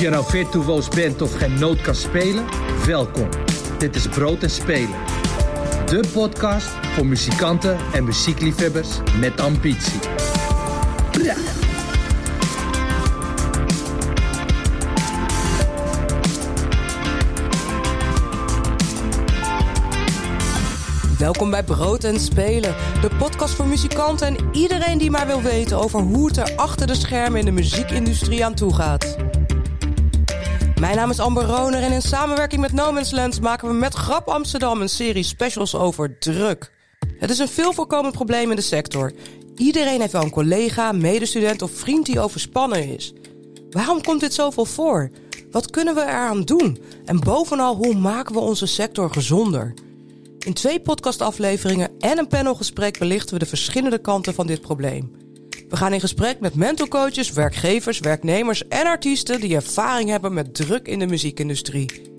je nou virtuoos bent of geen noot kan spelen, welkom. Dit is Brood en Spelen. De podcast voor muzikanten en muziekliefhebbers met ambitie. Welkom bij Brood en Spelen, de podcast voor muzikanten en iedereen die maar wil weten over hoe het er achter de schermen in de muziekindustrie aan toe gaat. Mijn naam is Amber Roner en in samenwerking met No Man's Land maken we met Grap Amsterdam een serie specials over druk. Het is een veel voorkomend probleem in de sector. Iedereen heeft wel een collega, medestudent of vriend die overspannen is. Waarom komt dit zoveel voor? Wat kunnen we eraan doen? En bovenal, hoe maken we onze sector gezonder? In twee podcastafleveringen en een panelgesprek belichten we de verschillende kanten van dit probleem. We gaan in gesprek met mentorcoaches, werkgevers, werknemers en artiesten die ervaring hebben met druk in de muziekindustrie.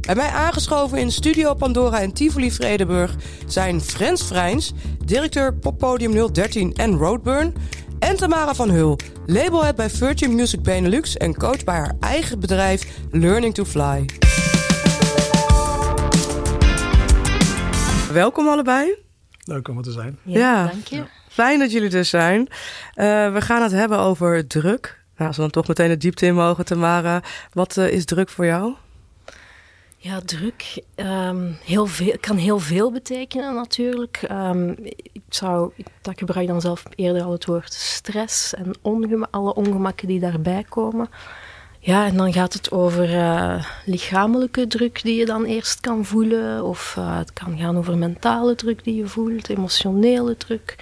Bij mij aangeschoven in Studio Pandora in Tivoli Vredenburg zijn Frans Vrijns, directeur Poppodium 013 en Roadburn, en Tamara van Hul, labelhead bij Virgin Music Benelux en coach bij haar eigen bedrijf Learning to Fly. Welkom allebei. Leuk om er te zijn. Ja, dank je. Fijn dat jullie er zijn. Uh, we gaan het hebben over druk. Nou, als we dan toch meteen de diepte in mogen, Tamara. Wat uh, is druk voor jou? Ja, druk um, heel veel, kan heel veel betekenen natuurlijk. Um, ik zou, dat gebruik dan zelf eerder al het woord stress en alle ongemakken die daarbij komen. Ja, en dan gaat het over uh, lichamelijke druk die je dan eerst kan voelen. Of het kan gaan over mentale druk die je voelt, emotionele druk.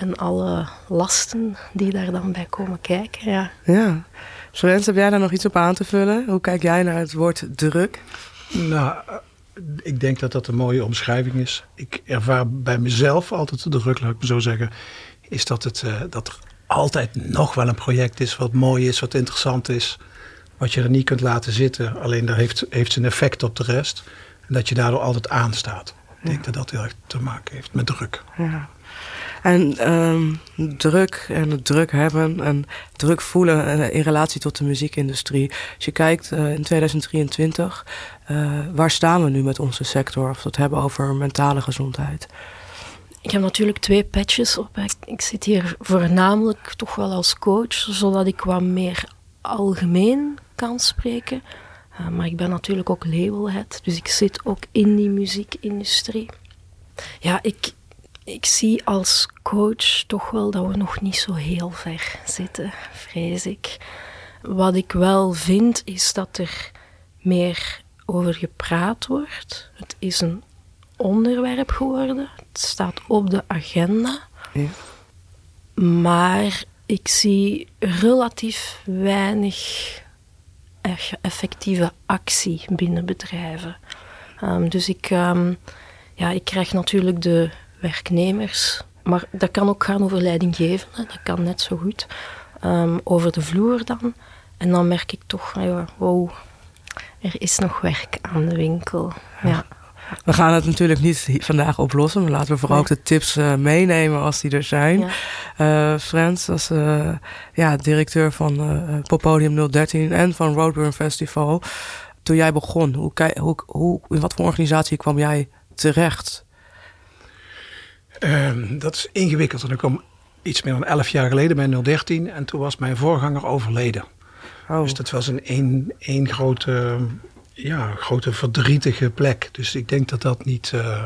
En alle lasten die daar dan bij komen kijken. Ja. ja. Florence, heb jij daar nog iets op aan te vullen? Hoe kijk jij naar het woord druk? Nou, ik denk dat dat een mooie omschrijving is. Ik ervaar bij mezelf altijd de druk, laat ik me zo zeggen. Is dat, het, uh, dat er altijd nog wel een project is wat mooi is, wat interessant is wat je er niet kunt laten zitten. Alleen dat heeft, heeft zijn effect op de rest. En dat je daardoor altijd aanstaat. Ik denk dat dat heel erg te maken heeft met druk. Ja. En um, druk en druk hebben en druk voelen eh, in relatie tot de muziekindustrie. Als je kijkt uh, in 2023, uh, waar staan we nu met onze sector? Als we het hebben over mentale gezondheid. Ik heb natuurlijk twee patches op. Ik, zit hier voornamelijk toch wel als coach, zodat ik wat meer algemeen kan spreken. Maar ik ben natuurlijk ook labelhead, dus ik zit ook in die muziekindustrie. Ja, ik, ik zie als coach toch wel dat we nog niet zo heel ver zitten, vrees ik. Wat ik wel vind, is dat er meer over gepraat wordt. Het is een onderwerp geworden. Het staat op de agenda. Ja. Maar ik zie relatief weinig effectieve actie binnen bedrijven. Um, dus ik, um, ja, ik krijg natuurlijk de werknemers, maar dat kan ook gaan over leidinggevenden, dat kan net zo goed. Um, over de vloer dan. En dan merk ik toch, ja, wow, er is nog werk aan de winkel. Ja. We gaan het natuurlijk niet vandaag oplossen, maar laten we vooral ook de tips uh, meenemen als die er zijn. Ja. Uh, Frans, als uh, ja, directeur van Poppodium 013 en van Roadburn Festival. Toen jij begon, hoe, hoe, hoe, in wat voor organisatie kwam jij terecht? Ehm, dat is ingewikkeld. En ik kwam iets meer dan elf jaar geleden bij 013 en toen was mijn voorganger overleden. Oh. Dus dat was een één, één grote ja, grote verdrietige plek. Dus ik denk dat dat niet uh,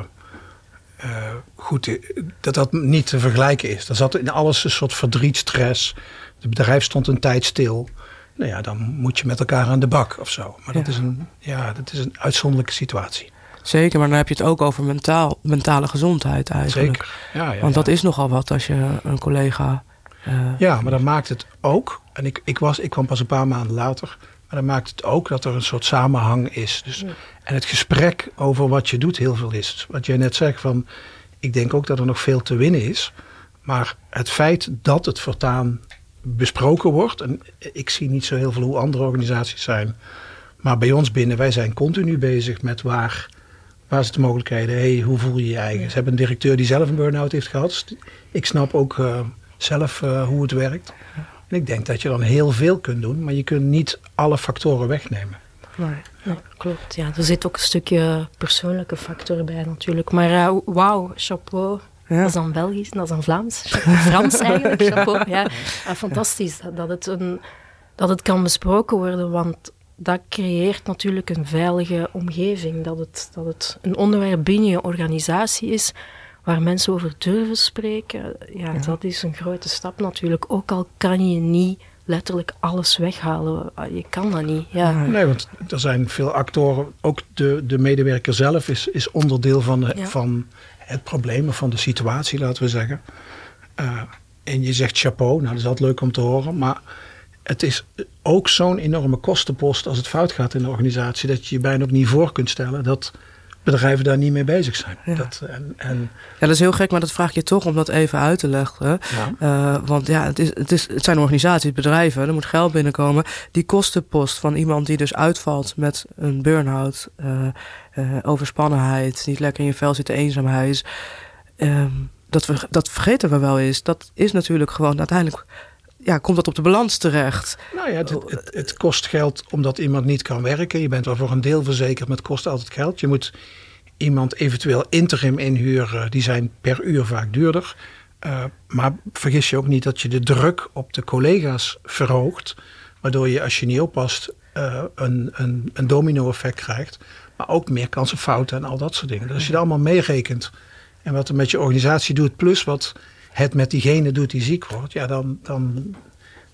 uh, goed dat dat niet te vergelijken is. Er zat in alles een soort verdriet, stress. Het bedrijf stond een tijd stil. Nou ja, dan moet je met elkaar aan de bak of zo. Maar dat, is een, ja, dat is een uitzonderlijke situatie. Zeker, maar dan heb je het ook over mentaal, mentale gezondheid eigenlijk. Zeker, ja, ja Want dat is nogal wat als je een collega... Uh, ja, maar dat maakt het ook... En ik, ik, was, ik kwam pas een paar maanden later maar dan maakt het ook dat er een soort samenhang is. Dus, En het gesprek over wat je doet heel veel is. Wat jij net zegt van, ik denk ook dat er nog veel te winnen is. Maar het feit dat het voortaan besproken wordt. En ik zie niet zo heel veel hoe andere organisaties zijn. Maar bij ons binnen, wij zijn continu bezig met waar, waar zijn de mogelijkheden? Hey, hoe voel je je eigen? Ze hebben een directeur die zelf een burn-out heeft gehad. Dus ik snap ook uh, zelf uh, hoe het werkt. En ik denk dat je dan heel veel kunt doen, maar je kunt niet alle factoren wegnemen. Nee, nee, klopt. Ja, er zit ook een stukje persoonlijke factor bij natuurlijk. Maar uh, wauw, chapeau. Ja. Dat is dan Belgisch, dat is dan Vlaams. Frans eigenlijk, chapeau. Ja, fantastisch dat, dat, het een, dat het kan besproken worden, want dat creëert natuurlijk een veilige omgeving. Dat het, dat het een onderwerp binnen je organisatie is waar mensen over durven spreken. Ja, ja, dat is een grote stap natuurlijk. Ook al kan je niet letterlijk alles weghalen. Je kan dat niet. Ja. Nee, want er zijn veel actoren. Ook de, de medewerker zelf is, is onderdeel van, de, van het probleem of van de situatie, laten we zeggen. Uh, en je zegt chapeau, nou dat is altijd leuk om te horen. Maar het is ook zo'n enorme kostenpost als het fout gaat in de organisatie. Dat je je bijna ook niet voor kunt stellen dat bedrijven daar niet mee bezig zijn. Ja. Dat, en, en... ja, dat is heel gek, maar dat vraag je toch om dat even uit te leggen. Ja. Uh, want ja, het, is, het, is, het zijn organisaties, bedrijven, er moet geld binnenkomen. Die kostenpost van iemand die dus uitvalt met een burn-out, uh, uh, overspannenheid, niet lekker in je vel zitten, eenzaamheid. Ehm, dat, we, dat vergeten we wel eens. Dat is natuurlijk gewoon uiteindelijk ja, komt dat op de balans terecht? Nou ja, het, het, kost geld omdat iemand niet kan werken. Je bent wel voor een deel verzekerd, maar het kost altijd geld. Je moet iemand eventueel interim inhuren. Die zijn per uur vaak duurder. Uh, maar vergis je ook niet dat je de druk op de collega's verhoogt. Waardoor je, als je niet oppast, uh, een, een, een domino-effect krijgt. Maar ook meer kans op fouten en al dat soort dingen. Dus als je dat allemaal meerekent en wat er met je organisatie doet, plus wat het met diegene doet die ziek wordt, ja, dan, dan,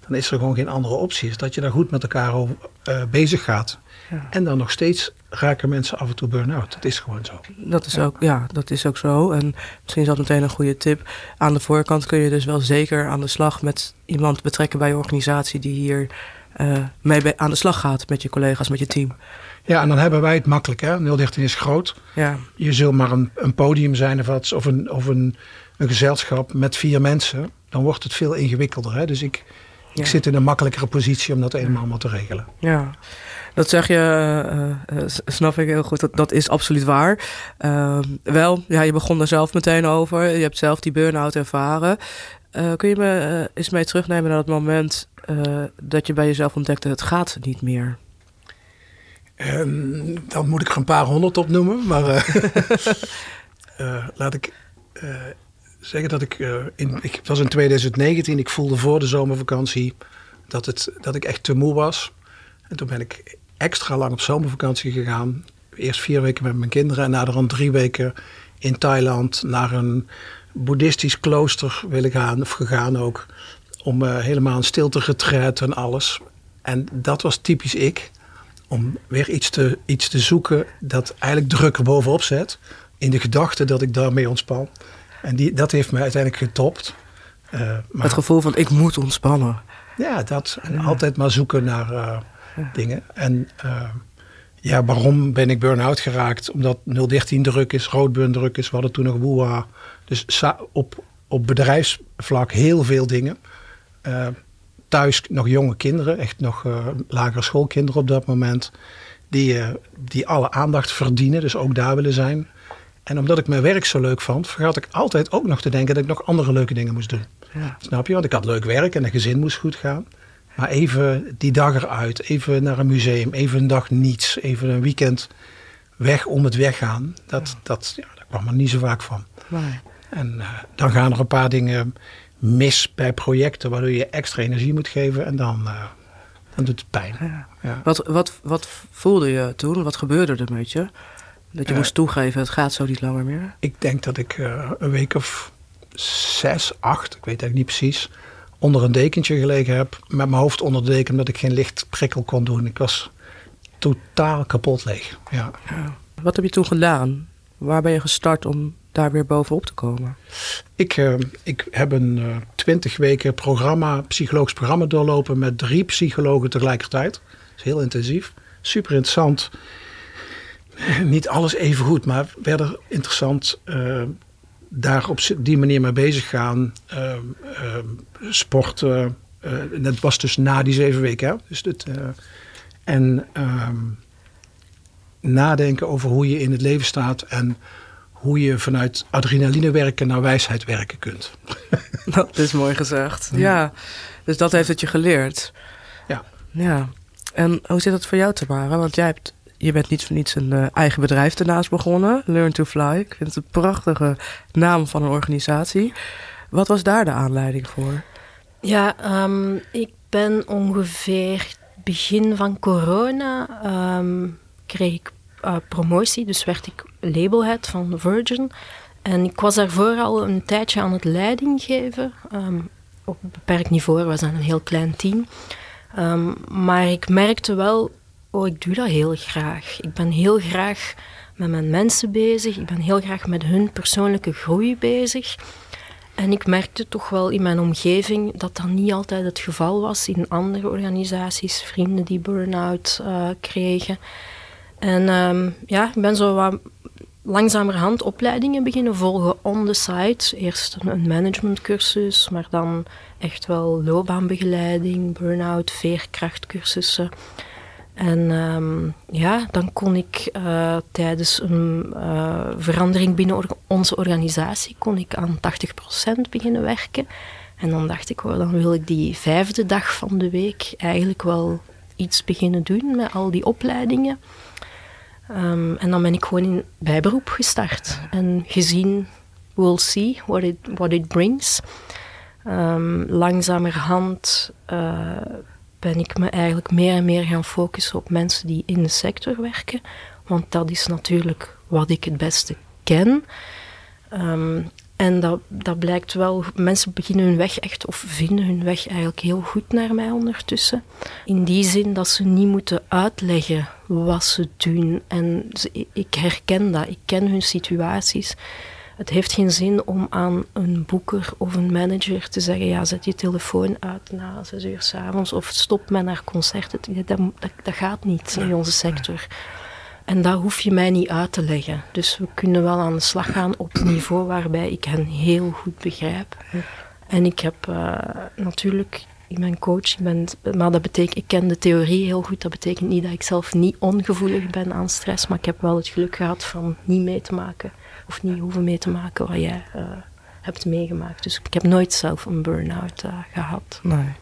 dan is er gewoon geen andere optie. Is dat je daar goed met elkaar over, uh, bezig gaat. Ja. En dan nog steeds raken mensen af en toe burn-out. Dat is gewoon zo. Dat is, ja. Ook, ja, dat is ook zo. En misschien is dat meteen een goede tip. Aan de voorkant kun je dus wel zeker aan de slag met iemand betrekken bij je organisatie die hier uh, mee aan de slag gaat met je collega's, met je team. Ja, en dan hebben wij het makkelijk. Hè? 013 is groot. Ja. Je zult maar een, een podium zijn of, wat, of, een, of een, een gezelschap met vier mensen. Dan wordt het veel ingewikkelder. Hè? Dus ik, ja. ik zit in een makkelijkere positie om dat eenmaal allemaal te regelen. Ja, dat zeg je, uh, uh, snap ik heel goed. Dat, dat is absoluut waar. Uh, wel, ja, je begon er zelf meteen over. Je hebt zelf die burn-out ervaren. Uh, kun je me eens mee terugnemen naar het moment dat je bij jezelf ontdekte: het gaat niet meer? Um, dan moet ik er een paar honderd opnoemen. Maar laat ik zeggen dat ik, in, ik was in 2019. Ik voelde voor de zomervakantie dat, het, dat ik echt te moe was. En toen ben ik extra lang op zomervakantie gegaan. Eerst vier weken met mijn kinderen en naderhand drie weken in Thailand naar een boeddhistisch klooster willen gaan, of gegaan ook, om uh, helemaal een stilte getreed en alles. En dat was typisch ik, om weer iets te, iets te zoeken dat eigenlijk druk bovenop zet, in de gedachte dat ik daarmee ontspan. En die, dat heeft mij uiteindelijk getopt. Uh, maar, het gevoel van ik moet ontspannen. Ja, dat. En ja. altijd maar zoeken naar uh, ja. dingen. En ja, waarom ben ik burn-out geraakt? Omdat 013 druk is, roodburn druk is. We hadden toen nog WOA. Dus op, op bedrijfsvlak heel veel dingen. Thuis nog jonge kinderen, echt nog lagere schoolkinderen op dat moment. Die, die alle aandacht verdienen, dus ook daar willen zijn. En omdat ik mijn werk zo leuk vond, vergat ik altijd ook nog te denken dat ik nog andere leuke dingen moest doen. Ja. Snap je? Want ik had leuk werk en de gezin moest goed gaan. Maar even die dag eruit, even naar een museum, even een dag niets, even een weekend weg om het weggaan. Dat, ja. dat, ja, daar kwam er niet zo vaak van. Nee. En uh, dan gaan er een paar dingen mis bij projecten waardoor je extra energie moet geven en dan, uh, dan doet het pijn. Ja. Ja. Wat, wat, wat voelde je toen? Wat gebeurde er met je? Dat je uh, moest toegeven, het gaat zo niet langer meer? Ik denk dat ik een week of zes, acht, ik weet eigenlijk niet precies, onder een dekentje gelegen heb. Met mijn hoofd onder de deken, omdat ik geen lichtprikkel kon doen. Ik was totaal kapot leeg. Ja. ja. Wat heb je toen gedaan? Waar ben je gestart om daar weer bovenop te komen? Ik, uh, ik heb een uh, twintig weken programma, psychologisch programma doorlopen met drie psychologen tegelijkertijd. Dat is heel intensief. Super interessant. Niet alles even goed, maar verder interessant. Uh, daar op die manier mee bezig gaan. Uh, sporten. dat was dus na die zeven weken. Hè? Dus dit, en nadenken over hoe je in het leven staat en hoe je vanuit adrenaline werken naar wijsheid werken kunt. Dat is mooi gezegd. Ja, dus dat heeft het je geleerd. Ja. Ja. En hoe zit dat voor jou, Tamara? Want jij hebt, je bent niet voor niets een uh, eigen bedrijf ernaast begonnen. Learn to Fly. Ik vind het een prachtige naam van een organisatie. Wat was daar de aanleiding voor? Ja, um, ik ben ongeveer begin van corona... Um, kreeg ik uh, promotie, dus werd ik labelhead van Virgin. En ik was daarvoor al een tijdje aan het leiding geven. Um, op beperkt niveau, we zijn een heel klein team. Maar ik merkte wel, oh, ik doe dat heel graag. Ik ben heel graag met mijn mensen bezig. Ik ben heel graag met hun persoonlijke groei bezig. En ik merkte toch wel in mijn omgeving dat dat niet altijd het geval was in andere organisaties, vrienden die burn-out uh, kregen. En um, ja, ik ben zo wat langzamerhand opleidingen beginnen volgen on the side. Eerst een managementcursus, maar dan echt wel loopbaanbegeleiding, burn-out, veerkrachtcursussen. En um, ja, dan kon ik uh, tijdens een uh, verandering binnen or onze organisatie kon ik aan 80% beginnen werken. En dan dacht ik, oh, dan wil ik die vijfde dag van de week eigenlijk wel iets beginnen doen met al die opleidingen. Um, en dan ben ik gewoon in bijberoep gestart en gezien, we'll see what it, what it brings. Um, langzamerhand uh, ben ik me eigenlijk meer en meer gaan focussen op mensen die in de sector werken, want dat is natuurlijk wat ik het beste ken. Um, en dat, dat blijkt wel, mensen beginnen hun weg echt, of vinden hun weg eigenlijk heel goed naar mij ondertussen. In die zin dat ze niet moeten uitleggen wat ze doen. En ik herken dat, ik ken hun situaties. Het heeft geen zin om aan een boeker of een manager te zeggen: ja, zet je telefoon uit na zes uur s'avonds of stop met naar concerten. Dat, dat, dat gaat niet in onze sector. En dat hoef je mij niet uit te leggen. Dus we kunnen wel aan de slag gaan op een niveau waarbij ik hen heel goed begrijp. En ik heb uh, natuurlijk in mijn coach, ben, maar dat betekent, ik ken de theorie heel goed. Dat betekent niet dat ik zelf niet ongevoelig ben aan stress, maar ik heb wel het geluk gehad van niet mee te maken, of niet hoeven mee te maken wat jij uh, hebt meegemaakt. Dus ik heb nooit zelf een burn-out uh, gehad. Nee.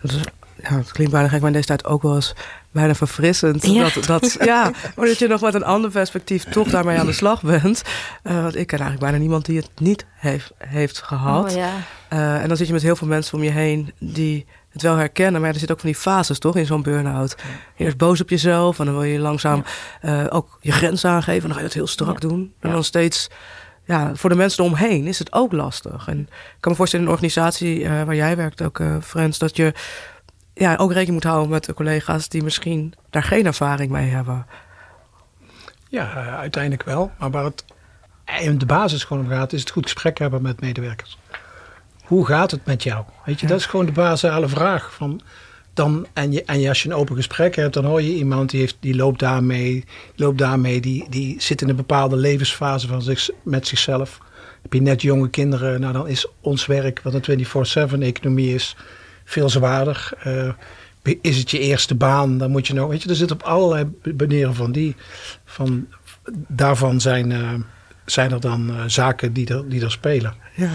Dat is ja, het klinkt bijna gek, maar in deze tijd ook wel eens bijna verfrissend. Ja. Dat, dat, ja, maar dat je nog met een ander perspectief toch daarmee aan de slag bent. Uh, want ik ken eigenlijk bijna niemand die het niet heeft, heeft gehad. Oh, ja. en dan zit je met heel veel mensen om je heen die het wel herkennen. Maar er zit ook van die fases toch in zo'n burn-out. Eerst boos op jezelf en dan wil je langzaam uh, ook je grens aangeven. En dan ga je het heel strak doen. En dan steeds ja, voor de mensen eromheen is het ook lastig. En ik kan me voorstellen in een organisatie uh, waar jij werkt ook, uh, Frans, dat je ja, ook rekening moet houden met de collega's die misschien daar geen ervaring mee hebben. Ja, uh, uiteindelijk wel. Maar waar het in de basis gewoon om gaat, is het goed gesprek hebben met medewerkers. Hoe gaat het met jou? Weet je, ja. dat is gewoon de basale vraag. Van dan, en, je, en als je een open gesprek hebt, dan hoor je iemand die, heeft, die loopt daarmee, loopt daarmee die, die zit in een bepaalde levensfase van zich, met zichzelf. Heb je net jonge kinderen, nou dan is ons werk, wat een 24-7-economie is, veel zwaarder. Uh, is het je eerste baan, dan moet je nou, weet je, er zit op allerlei manieren van die, van, daarvan zijn, uh, zijn er dan uh, zaken die er, die er spelen. Ja.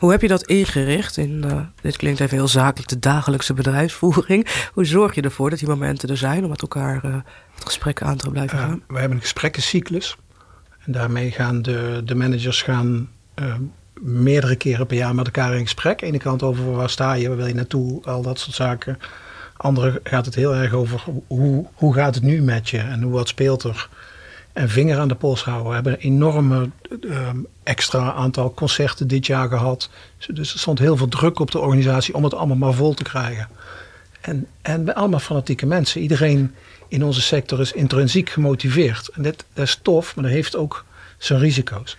Hoe heb je dat ingericht? In, uh, dit klinkt even heel zakelijk, de dagelijkse bedrijfsvoering. Hoe zorg je ervoor dat die momenten er zijn om met elkaar uh, het gesprek aan te blijven gaan? we hebben een gesprekkencyclus. En daarmee gaan de, de managers gaan meerdere keren per jaar met elkaar in gesprek. Aan de ene kant over waar sta je, waar wil je naartoe, al dat soort zaken. Andere gaat het heel erg over hoe, hoe gaat het nu met je en hoe, wat speelt er. Vinger aan de pols houden. We hebben een enorme um, extra aantal concerten dit jaar gehad. Dus er stond heel veel druk op de organisatie om het allemaal maar vol te krijgen. En, en allemaal fanatieke mensen. Iedereen in onze sector is intrinsiek gemotiveerd. En dat, dat is tof, maar dat heeft ook zijn risico's.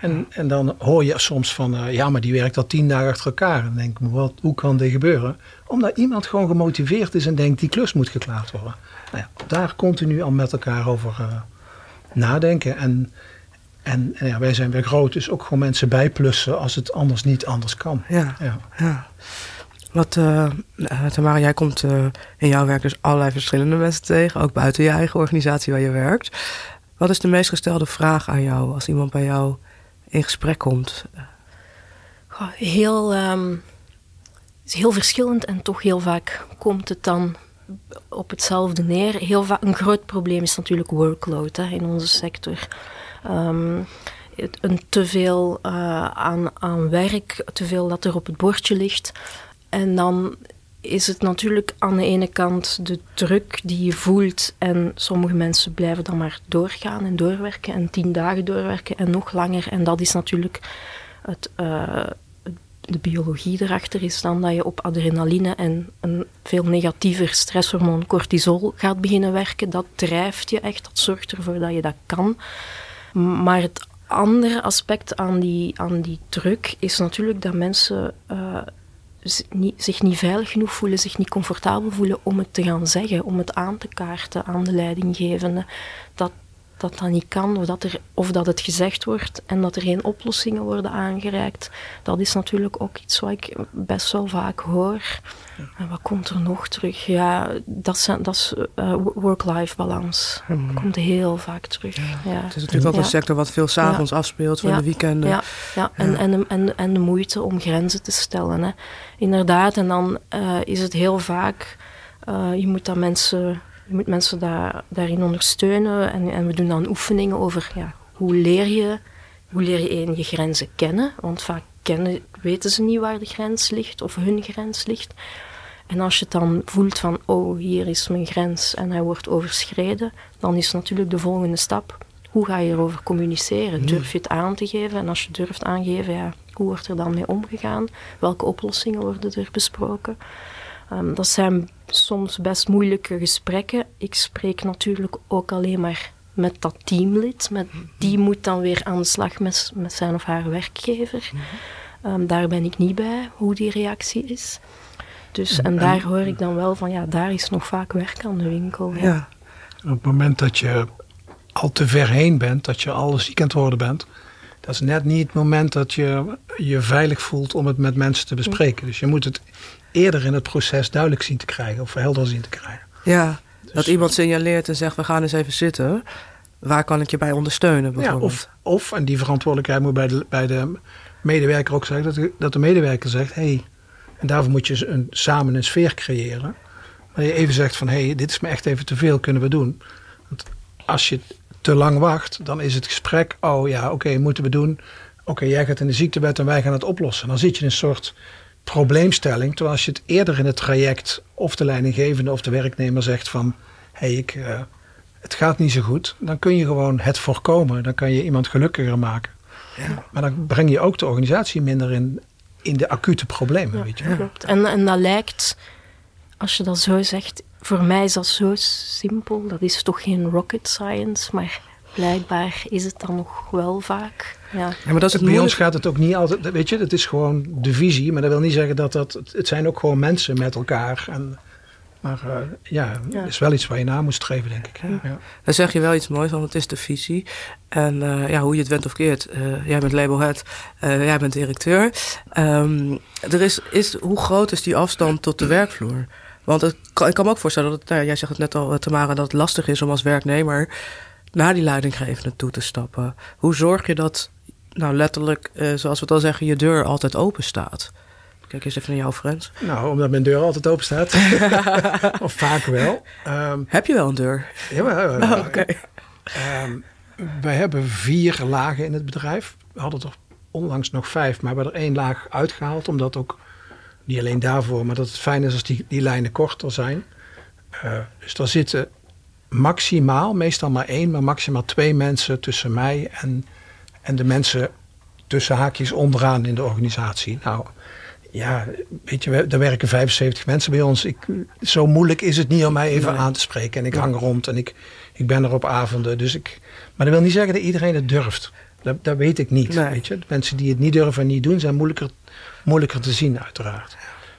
En, en dan hoor je soms van, uh, ja, maar die werkt al tien dagen achter elkaar. En dan denk ik, wat, hoe kan dit gebeuren? Omdat iemand gewoon gemotiveerd is en denkt, die klus moet geklaard worden. Nou ja, daar continu al met elkaar over uh, nadenken. En, en, en ja, wij zijn weer groot, dus ook gewoon mensen bijplussen als het anders niet anders kan. Ja, ja. ja. Wat, uh, Tamara, jij komt uh, in jouw werk dus allerlei verschillende mensen tegen, ook buiten je eigen organisatie waar je werkt. Wat is de meest gestelde vraag aan jou als iemand bij jou in gesprek komt? Goh, Heel, ehm, is heel verschillend en toch heel vaak komt het dan op hetzelfde neer. Heel vaak, een groot probleem is natuurlijk workload hè, in onze sector. Ehm, een te veel eh, aan, aan werk, te veel dat er op het bordje ligt. En dan is het natuurlijk aan de ene kant de druk die je voelt. En sommige mensen blijven dan maar doorgaan en doorwerken. En tien dagen doorwerken en nog langer. En dat is natuurlijk het, eh, de biologie erachter is dan dat je op adrenaline en een veel negatiever stresshormoon cortisol gaat beginnen werken. Dat drijft je echt, dat zorgt ervoor dat je dat kan. Maar het andere aspect aan die, aan die druk is natuurlijk dat mensen eh, zich niet veilig genoeg voelen, zich niet comfortabel voelen om het te gaan zeggen, om het aan te kaarten aan de leidinggevende. Dat dat dat niet kan, of dat, er, of dat het gezegd wordt en dat er geen oplossingen worden aangereikt. Dat is natuurlijk ook iets wat ik best wel vaak hoor. En wat komt er nog terug? Ja, dat, zijn, dat is eh, work-life balans. Dat komt heel vaak terug. Ja. Het is natuurlijk ook Ja. een sector wat veel s'avonds afspeelt van de weekenden. Ja, ja. En, En, de, en, en de moeite om grenzen te stellen. Hè. Inderdaad, en dan eh, is het heel vaak, eh, je moet dat mensen, je moet mensen daar, daarin ondersteunen. En, en we doen dan oefeningen over ja, hoe leer je, hoe leer je één je grenzen kennen. Want vaak kennen, weten ze niet waar de grens ligt of hun grens ligt. En als je het dan voelt van, oh, hier is mijn grens en hij wordt overschreden, dan is natuurlijk de volgende stap, hoe ga je erover communiceren? Durf je het aan te geven? En als je durft aangeven, ja, hoe wordt er dan mee omgegaan? Welke oplossingen worden er besproken? Ehm, dat zijn soms best moeilijke gesprekken. Ik spreek natuurlijk ook alleen maar met dat teamlid. Met, die moet dan weer aan de slag met, met zijn of haar werkgever. Ehm, daar ben ik niet bij, hoe die reactie is. Dus, en daar hoor ik dan wel van, ja, daar is nog vaak werk aan de winkel. Ja. Ja. Op het moment dat je al te ver heen bent, dat je al ziek aan het worden bent, dat is net niet het moment dat je je veilig voelt om het met mensen te bespreken. Dus je moet het eerder in het proces duidelijk zien te krijgen of helder zien te krijgen. Ja, dat iemand signaleert en zegt, we gaan eens even zitten. Waar kan ik je bij ondersteunen Ja, of, of, en die verantwoordelijkheid moet bij de, bij de medewerker ook zeggen, dat de, dat de medewerker zegt, hé, hey, en daarvoor moet je een, samen een sfeer creëren. Maar je even zegt van, hé, hey, dit is me echt even te veel, kunnen we doen. Want als je te lang wacht, dan is het gesprek, oh ja, oké, moeten we doen. Oké, jij gaat in de ziektewet en wij gaan het oplossen. Dan zit je in een soort probleemstelling. Terwijl als je het eerder in het traject, of de leidinggevende of de werknemer zegt van, hé, hey, ik... eh, het gaat niet zo goed, dan kun je gewoon het voorkomen. Dan kan je iemand gelukkiger maken. Maar dan breng je ook de organisatie minder in, in de acute problemen. Weet je. Klopt. En, en dat lijkt, als je dat zo zegt, voor mij is dat zo simpel. Dat is toch geen rocket science, maar blijkbaar is het dan nog wel vaak. Ja. Ja, maar dat is het Bij ons gaat het ook niet altijd, weet je, het is gewoon de visie. Maar dat wil niet zeggen dat dat, het zijn ook gewoon mensen met elkaar. En, maar eh, ja, Ja. is wel iets waar je na moet streven, denk ik. Ja. Dan zeg je wel iets moois, want het is de visie. En eh, ja, hoe je het went of keert. eh, jij bent labelhead, eh, jij bent directeur. Ehm, er is, is, hoe groot is die afstand tot de werkvloer? Want het, ik kan me ook voorstellen dat het, nou, jij zegt het net al, eh, Tamara, dat het lastig is om als werknemer naar die leidinggevende toe te stappen. Hoe zorg je dat, nou letterlijk, eh, zoals we het al zeggen, je deur altijd open staat? Kijk eens even naar jouw Frans. Nou, omdat mijn deur altijd open staat. of vaak wel. Ehm Heb je wel een deur? ja, Oké. Ehm, wij hebben vier lagen in het bedrijf. We hadden er onlangs nog vijf, maar we hebben er één laag uitgehaald. Omdat ook, niet alleen daarvoor, maar dat het fijn is als die, die lijnen korter zijn. Eh, dus daar zitten maximaal, meestal maar één, maar maximaal twee mensen tussen mij en, en de mensen tussen haakjes onderaan in de organisatie. Nou, ja, weet je, er werken 75 mensen bij ons. Ik, zo moeilijk is het niet om mij even Nee. aan te spreken. En ik hang rond en ik, ik ben er op avonden. Dus ik, maar dat wil niet zeggen dat iedereen het durft. Dat, dat weet ik niet. Nee. Weet je? De mensen die het niet durven en niet doen, zijn moeilijker, moeilijker te zien, uiteraard.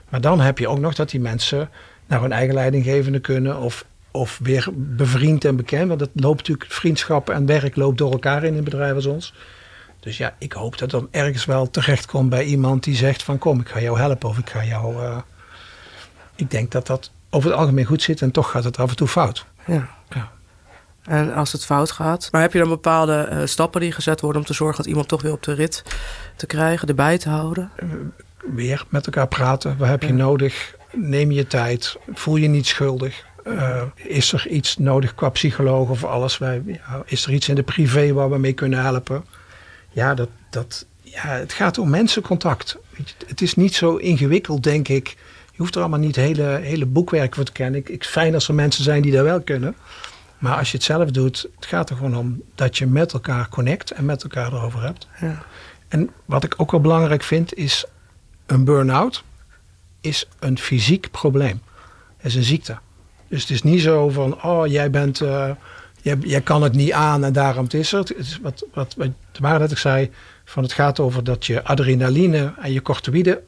Maar dan heb je ook nog dat die mensen naar hun eigen leidinggevende kunnen. Of, of weer bevriend en bekend. Want dat loopt natuurlijk, vriendschap en werk loopt door elkaar in een bedrijf als ons. Dus ja, ik hoop dat dan ergens wel terechtkomt bij iemand die zegt van kom, ik ga jou helpen of ik ga jou... eh, ik denk dat dat over het algemeen goed zit en toch gaat het af en toe fout. Ja. Ja. En als het fout gaat. Maar heb je dan bepaalde uh, stappen die gezet worden om te zorgen dat iemand toch weer op de rit te krijgen, erbij te houden? Weer met elkaar praten. Wat heb je nodig? Neem je tijd. Voel je niet schuldig. Uh, is er iets nodig qua psycholoog of alles? Wij, ja, is er iets in de privé waar we mee kunnen helpen? Ja, dat, dat, ja het gaat om mensencontact. Het is niet zo ingewikkeld, denk ik. Je hoeft er allemaal niet hele, hele boekwerk voor te kennen. Ik, ik, fijn als er mensen zijn die dat wel kunnen. Maar als je het zelf doet, het gaat er gewoon om dat je met elkaar connect en met elkaar erover hebt. Ja. En wat ik ook wel belangrijk vind, is een burn-out is een fysiek probleem. Het is een ziekte. Dus het is niet zo van, oh, jij bent, uh, jij, jij, kan het niet aan en daarom het is het. het is wat, wat, wat de dat ik zei, van het gaat over dat je adrenaline en je corticoïde,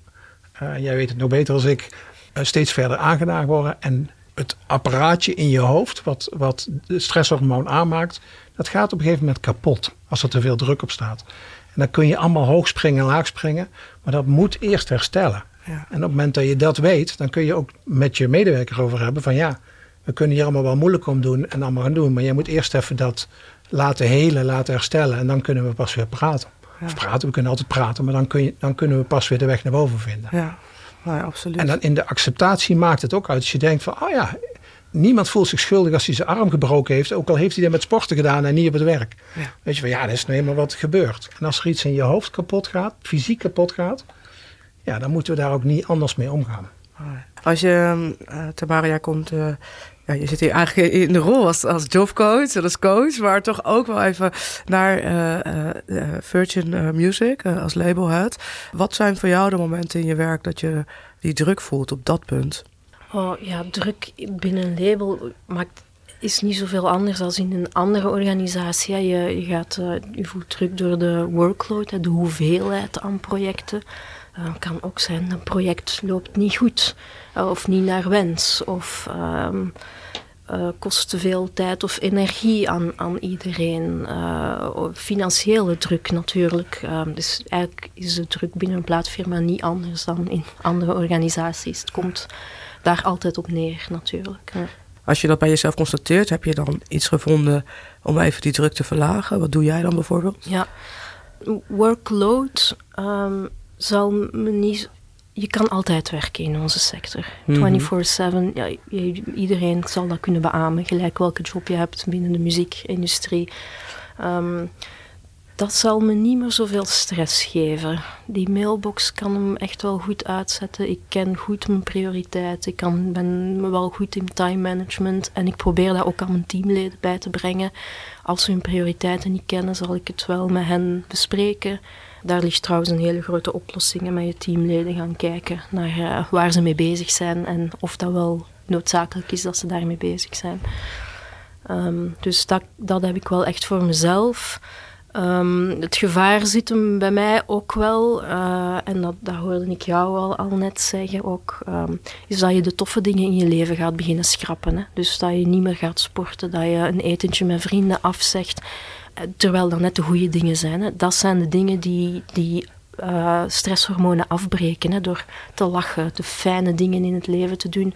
uh, jij weet het nog beter als ik, uh, steeds verder aangedaan worden. En het apparaatje in je hoofd, wat, wat de stresshormoon aanmaakt, dat gaat op een gegeven moment kapot als er te veel druk op staat. En dan kun je allemaal hoog springen en laag springen, maar dat moet eerst herstellen. Ja. En op het moment dat je dat weet, dan kun je ook met je medewerker over hebben van ja, we kunnen hier allemaal wel moeilijk om doen en allemaal gaan doen, maar jij moet eerst even dat laten helen, laten herstellen en dan kunnen we pas weer praten. Ja. Of praten, we kunnen altijd praten, maar dan, kun je, dan kunnen we pas weer de weg naar boven vinden. Ja. Absoluut. En dan in de acceptatie maakt het ook uit. Als je denkt van, oh ja, niemand voelt zich schuldig als hij zijn arm gebroken heeft. Ook al heeft hij dat met sporten gedaan en niet op het werk. Ja. Weet je van, ja, dat is nou eenmaal wat gebeurt. En als er iets in je hoofd kapot gaat, fysiek kapot gaat. Ja, dan moeten we daar ook niet anders mee omgaan. Als je, uh, Tamara, komt... Uh, ja, je zit hier eigenlijk in de rol als, als jobcoach als coach, maar toch ook wel even naar uh, Virgin Music als labelhead. Wat zijn voor jou de momenten in je werk dat je die druk voelt op dat punt? Oh ja, druk binnen een label maakt, is niet zoveel anders dan in een andere organisatie. Je, je, gaat, je voelt druk door de workload, de hoeveelheid aan projecten. Het kan ook zijn, een project loopt niet goed of niet naar wens. Of um, uh, kost te veel tijd of energie aan, aan iedereen. Uh, financiële druk natuurlijk. Uh, dus eigenlijk is de druk binnen een plaatfirma niet anders dan in andere organisaties. Het komt daar altijd op neer natuurlijk. Als je dat bij jezelf constateert, heb je dan iets gevonden om even die druk te verlagen? Wat doe jij dan bijvoorbeeld? Ja, workload um, zal me niet je kan altijd werken in onze sector. 24-7, mhm. ja, iedereen zal dat kunnen beamen, gelijk welke job je hebt binnen de muziekindustrie. Um, dat zal me niet meer zoveel stress geven. Die mailbox kan hem echt wel goed uitzetten. Ik ken goed mijn prioriteiten. Ik kan, ben wel goed in time management. En ik probeer dat ook aan mijn teamleden bij te brengen. Als ze hun prioriteiten niet kennen, zal ik het wel met hen bespreken. Daar ligt trouwens een hele grote oplossing met je teamleden gaan kijken naar uh, waar ze mee bezig zijn en of dat wel noodzakelijk is dat ze daarmee bezig zijn. Um, dus dat, dat heb ik wel echt voor mezelf. Um, het gevaar zit hem bij mij ook wel, uh, en dat, dat hoorde ik jou al, al net zeggen ook, um, is dat je de toffe dingen in je leven gaat beginnen schrappen. Hè? Dus dat je niet meer gaat sporten, dat je een etentje met vrienden afzegt terwijl dat net de goede dingen zijn. Hè. Dat zijn de dingen die, die uh, stresshormonen afbreken. Hè, door te lachen, de fijne dingen in het leven te doen.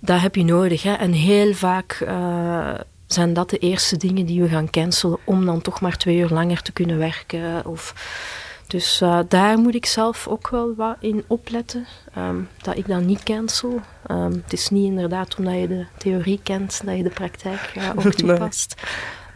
Dat heb je nodig. Hè. En heel vaak uh, zijn dat de eerste dingen die we gaan cancelen om dan toch maar twee uur langer te kunnen werken. Of, dus uh, daar moet ik zelf ook wel wat in opletten. Um, dat ik dat niet cancel. Um, het is niet inderdaad omdat je de theorie kent dat je de praktijk ook toepast.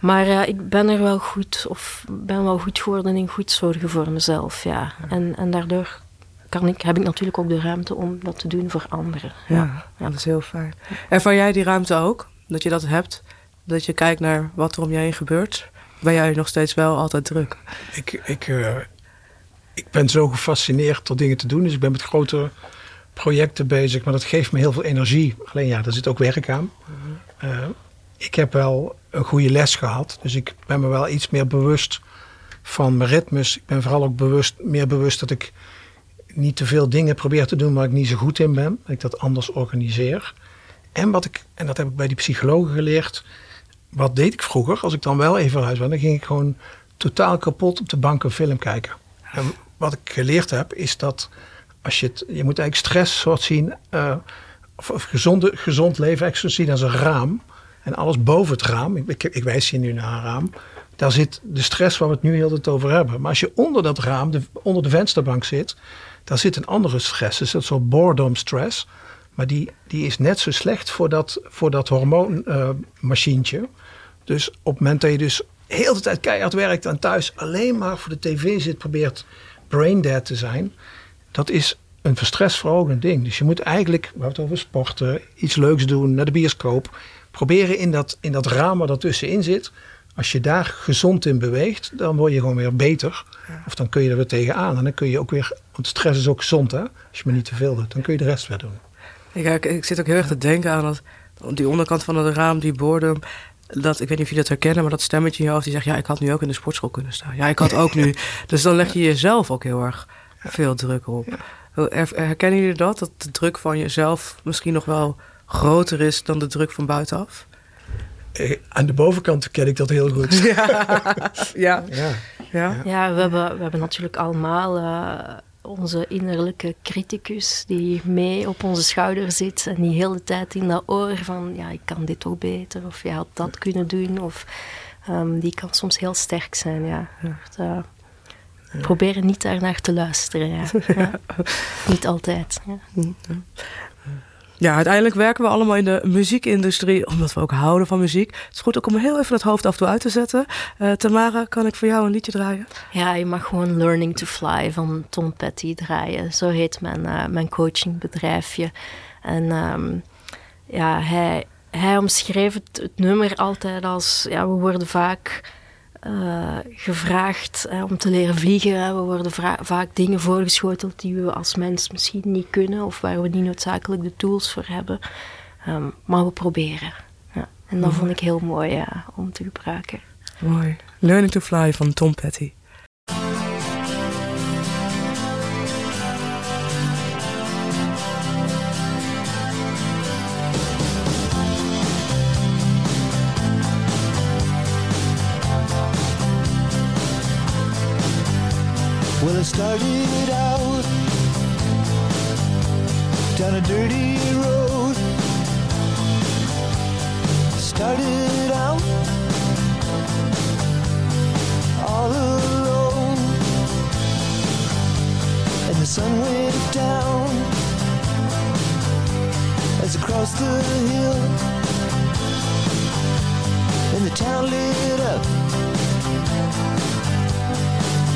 Maar uh, ik ben er wel goed, of ben wel goed geworden in goed zorgen voor mezelf, ja. En, en daardoor kan ik, heb ik natuurlijk ook de ruimte om dat te doen voor anderen. Ja, ja. dat is heel fijn. Ervaar jij die ruimte ook? Dat je dat hebt? Dat je kijkt naar wat er om je heen gebeurt? Ben jij nog steeds wel altijd druk? Ik, ik, uh, ik ben zo gefascineerd door dingen te doen. Dus ik ben met grote projecten bezig. Maar dat geeft me heel veel energie. Alleen ja, daar zit ook werk aan. Mm uh, ik heb wel een goede les gehad. Dus ik ben me wel iets meer bewust van mijn ritmes. Ik ben vooral ook bewust, meer bewust dat ik niet te veel dingen probeer te doen waar ik niet zo goed in ben. Dat ik dat anders organiseer. En wat ik, en dat heb ik bij die psychologen geleerd. Wat deed ik vroeger? Als ik dan wel even uit was, dan ging ik gewoon totaal kapot op de bank een film kijken. En wat ik geleerd heb, is dat als je het, je moet eigenlijk stress soort zien, uh, of, gezonde, gezond leven zien als een raam. En alles boven het raam, ik, ik, wijs hier nu naar een raam, daar zit de stress waar we het nu heel het over hebben. Maar als je onder dat raam, de, onder de vensterbank zit, daar zit een andere stress. Dus dat is soort boredom stress. Maar die, die is net zo slecht voor dat, voor dat hormoonmachientje. dus op het moment dat je dus heel de tijd keihard werkt en thuis alleen maar voor de tv zit, probeert brain dead te zijn. Dat is een verstressverhogend ding. Dus je moet eigenlijk, we hebben het over sporten, iets leuks doen, naar de bioscoop. Proberen in dat, in dat raam wat ertussenin zit. Als je daar gezond in beweegt, dan word je gewoon weer beter. Of dan kun je er weer tegenaan. En dan kun je ook weer, want stress is ook gezond hè. Als je maar niet te veel doet, dan kun je de rest weer doen. Ik, ik zit ook heel erg te denken aan dat, die onderkant van het raam, die boredom. Dat, ik weet niet of je dat herkennen, maar dat stemmetje in je hoofd die zegt: Ja, ik had nu ook in de sportschool kunnen staan. Ja, ik had ook nu. Dus dan leg je jezelf ook heel erg veel druk op. Herkennen jullie dat? Dat de druk van jezelf misschien nog wel groter is dan de druk van buitenaf? Eh, aan de bovenkant ken ik dat heel goed. Ja, ja. ja. ja. we, hebben, we hebben natuurlijk allemaal uh, onze innerlijke criticus die mee op onze schouder zit en die heel de tijd in dat oor van ja, ik kan dit toch beter of je had dat kunnen doen of um, die kan soms heel sterk zijn. Ja. Uh, proberen niet daarnaar te luisteren. Ja. ja. niet altijd. Ja. Ja, uiteindelijk werken we allemaal in de muziekindustrie, omdat we ook houden van muziek. Het is goed ook om heel even het hoofd af en toe uit te zetten. Uh, Tamara, kan ik voor jou een liedje draaien? Ja, je mag gewoon Learning to Fly van Tom Petty draaien. Zo heet mijn, uh, mijn coachingbedrijfje. En um, ja, hij, hij omschreef het, het nummer altijd als... Ja, we worden vaak uh, gevraagd uh, om te leren vliegen. We worden vaak dingen voorgeschoteld die we als mens misschien niet kunnen of waar we niet noodzakelijk de tools voor hebben. Um, maar we proberen. Ja. En dat vond ik heel mooi ja, om te gebruiken. Mooi. Learning to Fly van Tom Petty. I started out. Down a dirty road. Started out all alone, and the sun went down as I crossed the hill, and the town lit up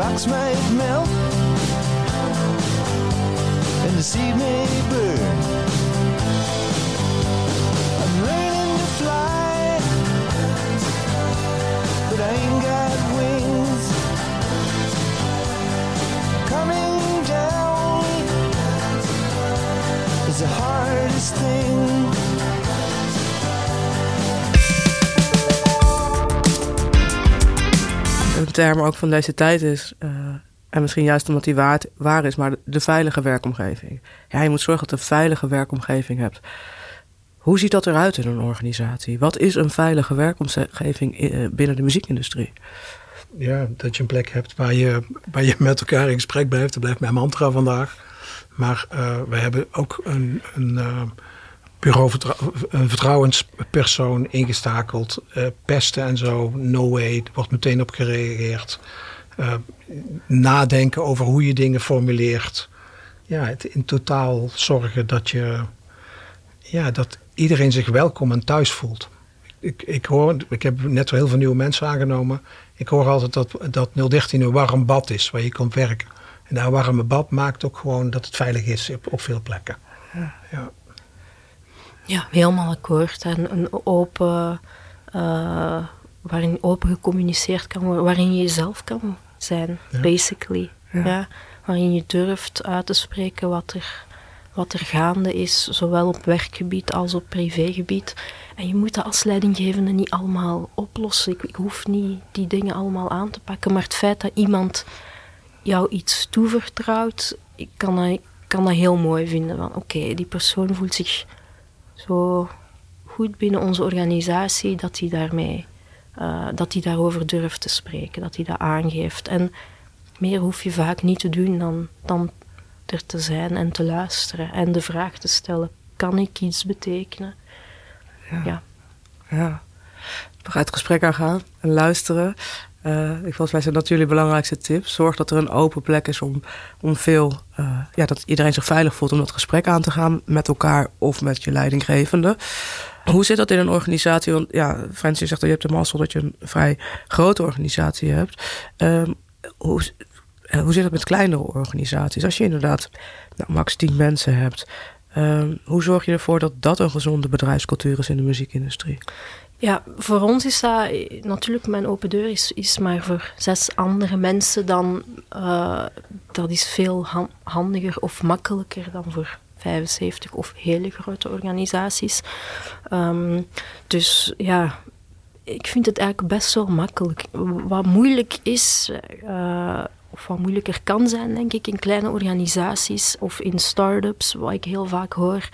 rocks might melt and the sea may burn. I'm learning to fly, but I ain't got wings. Coming down is the hardest thing. Een term ook van deze tijd is. Uh, en misschien juist omdat die waar, is, maar de, veilige werkomgeving. Ja, je moet zorgen dat je een veilige werkomgeving hebt. Hoe ziet dat eruit in een organisatie? Wat is een veilige werkomgeving eh, binnen de muziekindustrie? Ja, dat je een plek hebt waar je, waar je met elkaar in gesprek blijft. Dat blijft mijn mantra vandaag. Maar uh, we hebben ook een, een bureau een vertrouwenspersoon ingestakeld. Uh, pesten en zo, no way, wordt meteen op gereageerd. Uh, nadenken over hoe je dingen formuleert. Ja, het in totaal zorgen dat je ja, dat iedereen zich welkom en thuis voelt. Ik, ik, hoor, ik heb net heel veel nieuwe mensen aangenomen. Ik hoor altijd dat, dat 013 een warm bad is waar je kunt werken. En dat warme bad maakt ook gewoon dat het veilig is op, op veel plekken. Ja. ja. Ja, helemaal akkoord. En een open, uh, waarin open gecommuniceerd kan worden, waarin je jezelf kan zijn, basically. Ja. Waarin je durft uit te spreken wat er, wat er gaande is, zowel op werkgebied als op privégebied. En je moet dat als leidinggevende niet allemaal oplossen. Ik, ik hoef niet die dingen allemaal aan te pakken, maar het feit dat iemand jou iets toevertrouwt, ik kan dat, ik kan dat heel mooi vinden. Van oké, die persoon voelt zich zo goed binnen onze organisatie dat hij daarmee, eh, dat hij daarover durft te spreken, dat hij dat aangeeft. En meer hoef je vaak niet te doen dan, dan er te zijn en te luisteren en de vraag te stellen: kan ik iets betekenen? Ja. Ja. Ja. Nog uit het gesprek aangaan en luisteren. Eh, ik volgens mij zijn dat belangrijkste tips. Zorg dat er een open plek is om, om veel, eh, ja, dat iedereen zich veilig voelt om dat gesprek aan te gaan met elkaar of met je leidinggevende. Hoe zit dat in een organisatie? Want ja, Francis zegt dat je hebt de mazzel dat je een vrij grote organisatie hebt. Ehm, hoe, eh, hoe zit het met kleinere organisaties? Als je inderdaad nou, max 10 mensen hebt, ehm, hoe zorg je ervoor dat dat een gezonde bedrijfscultuur is in de muziekindustrie? Ja, voor ons is dat natuurlijk mijn open deur is, is maar voor zes andere mensen dan eh, dat is veel han- handiger of makkelijker dan voor 75 of hele grote organisaties. Ehm, dus ja, ik vind het eigenlijk best wel makkelijk. Wat moeilijk is, eh, of wat moeilijker kan zijn, denk ik, in kleine organisaties of in start-ups, wat ik heel vaak hoor,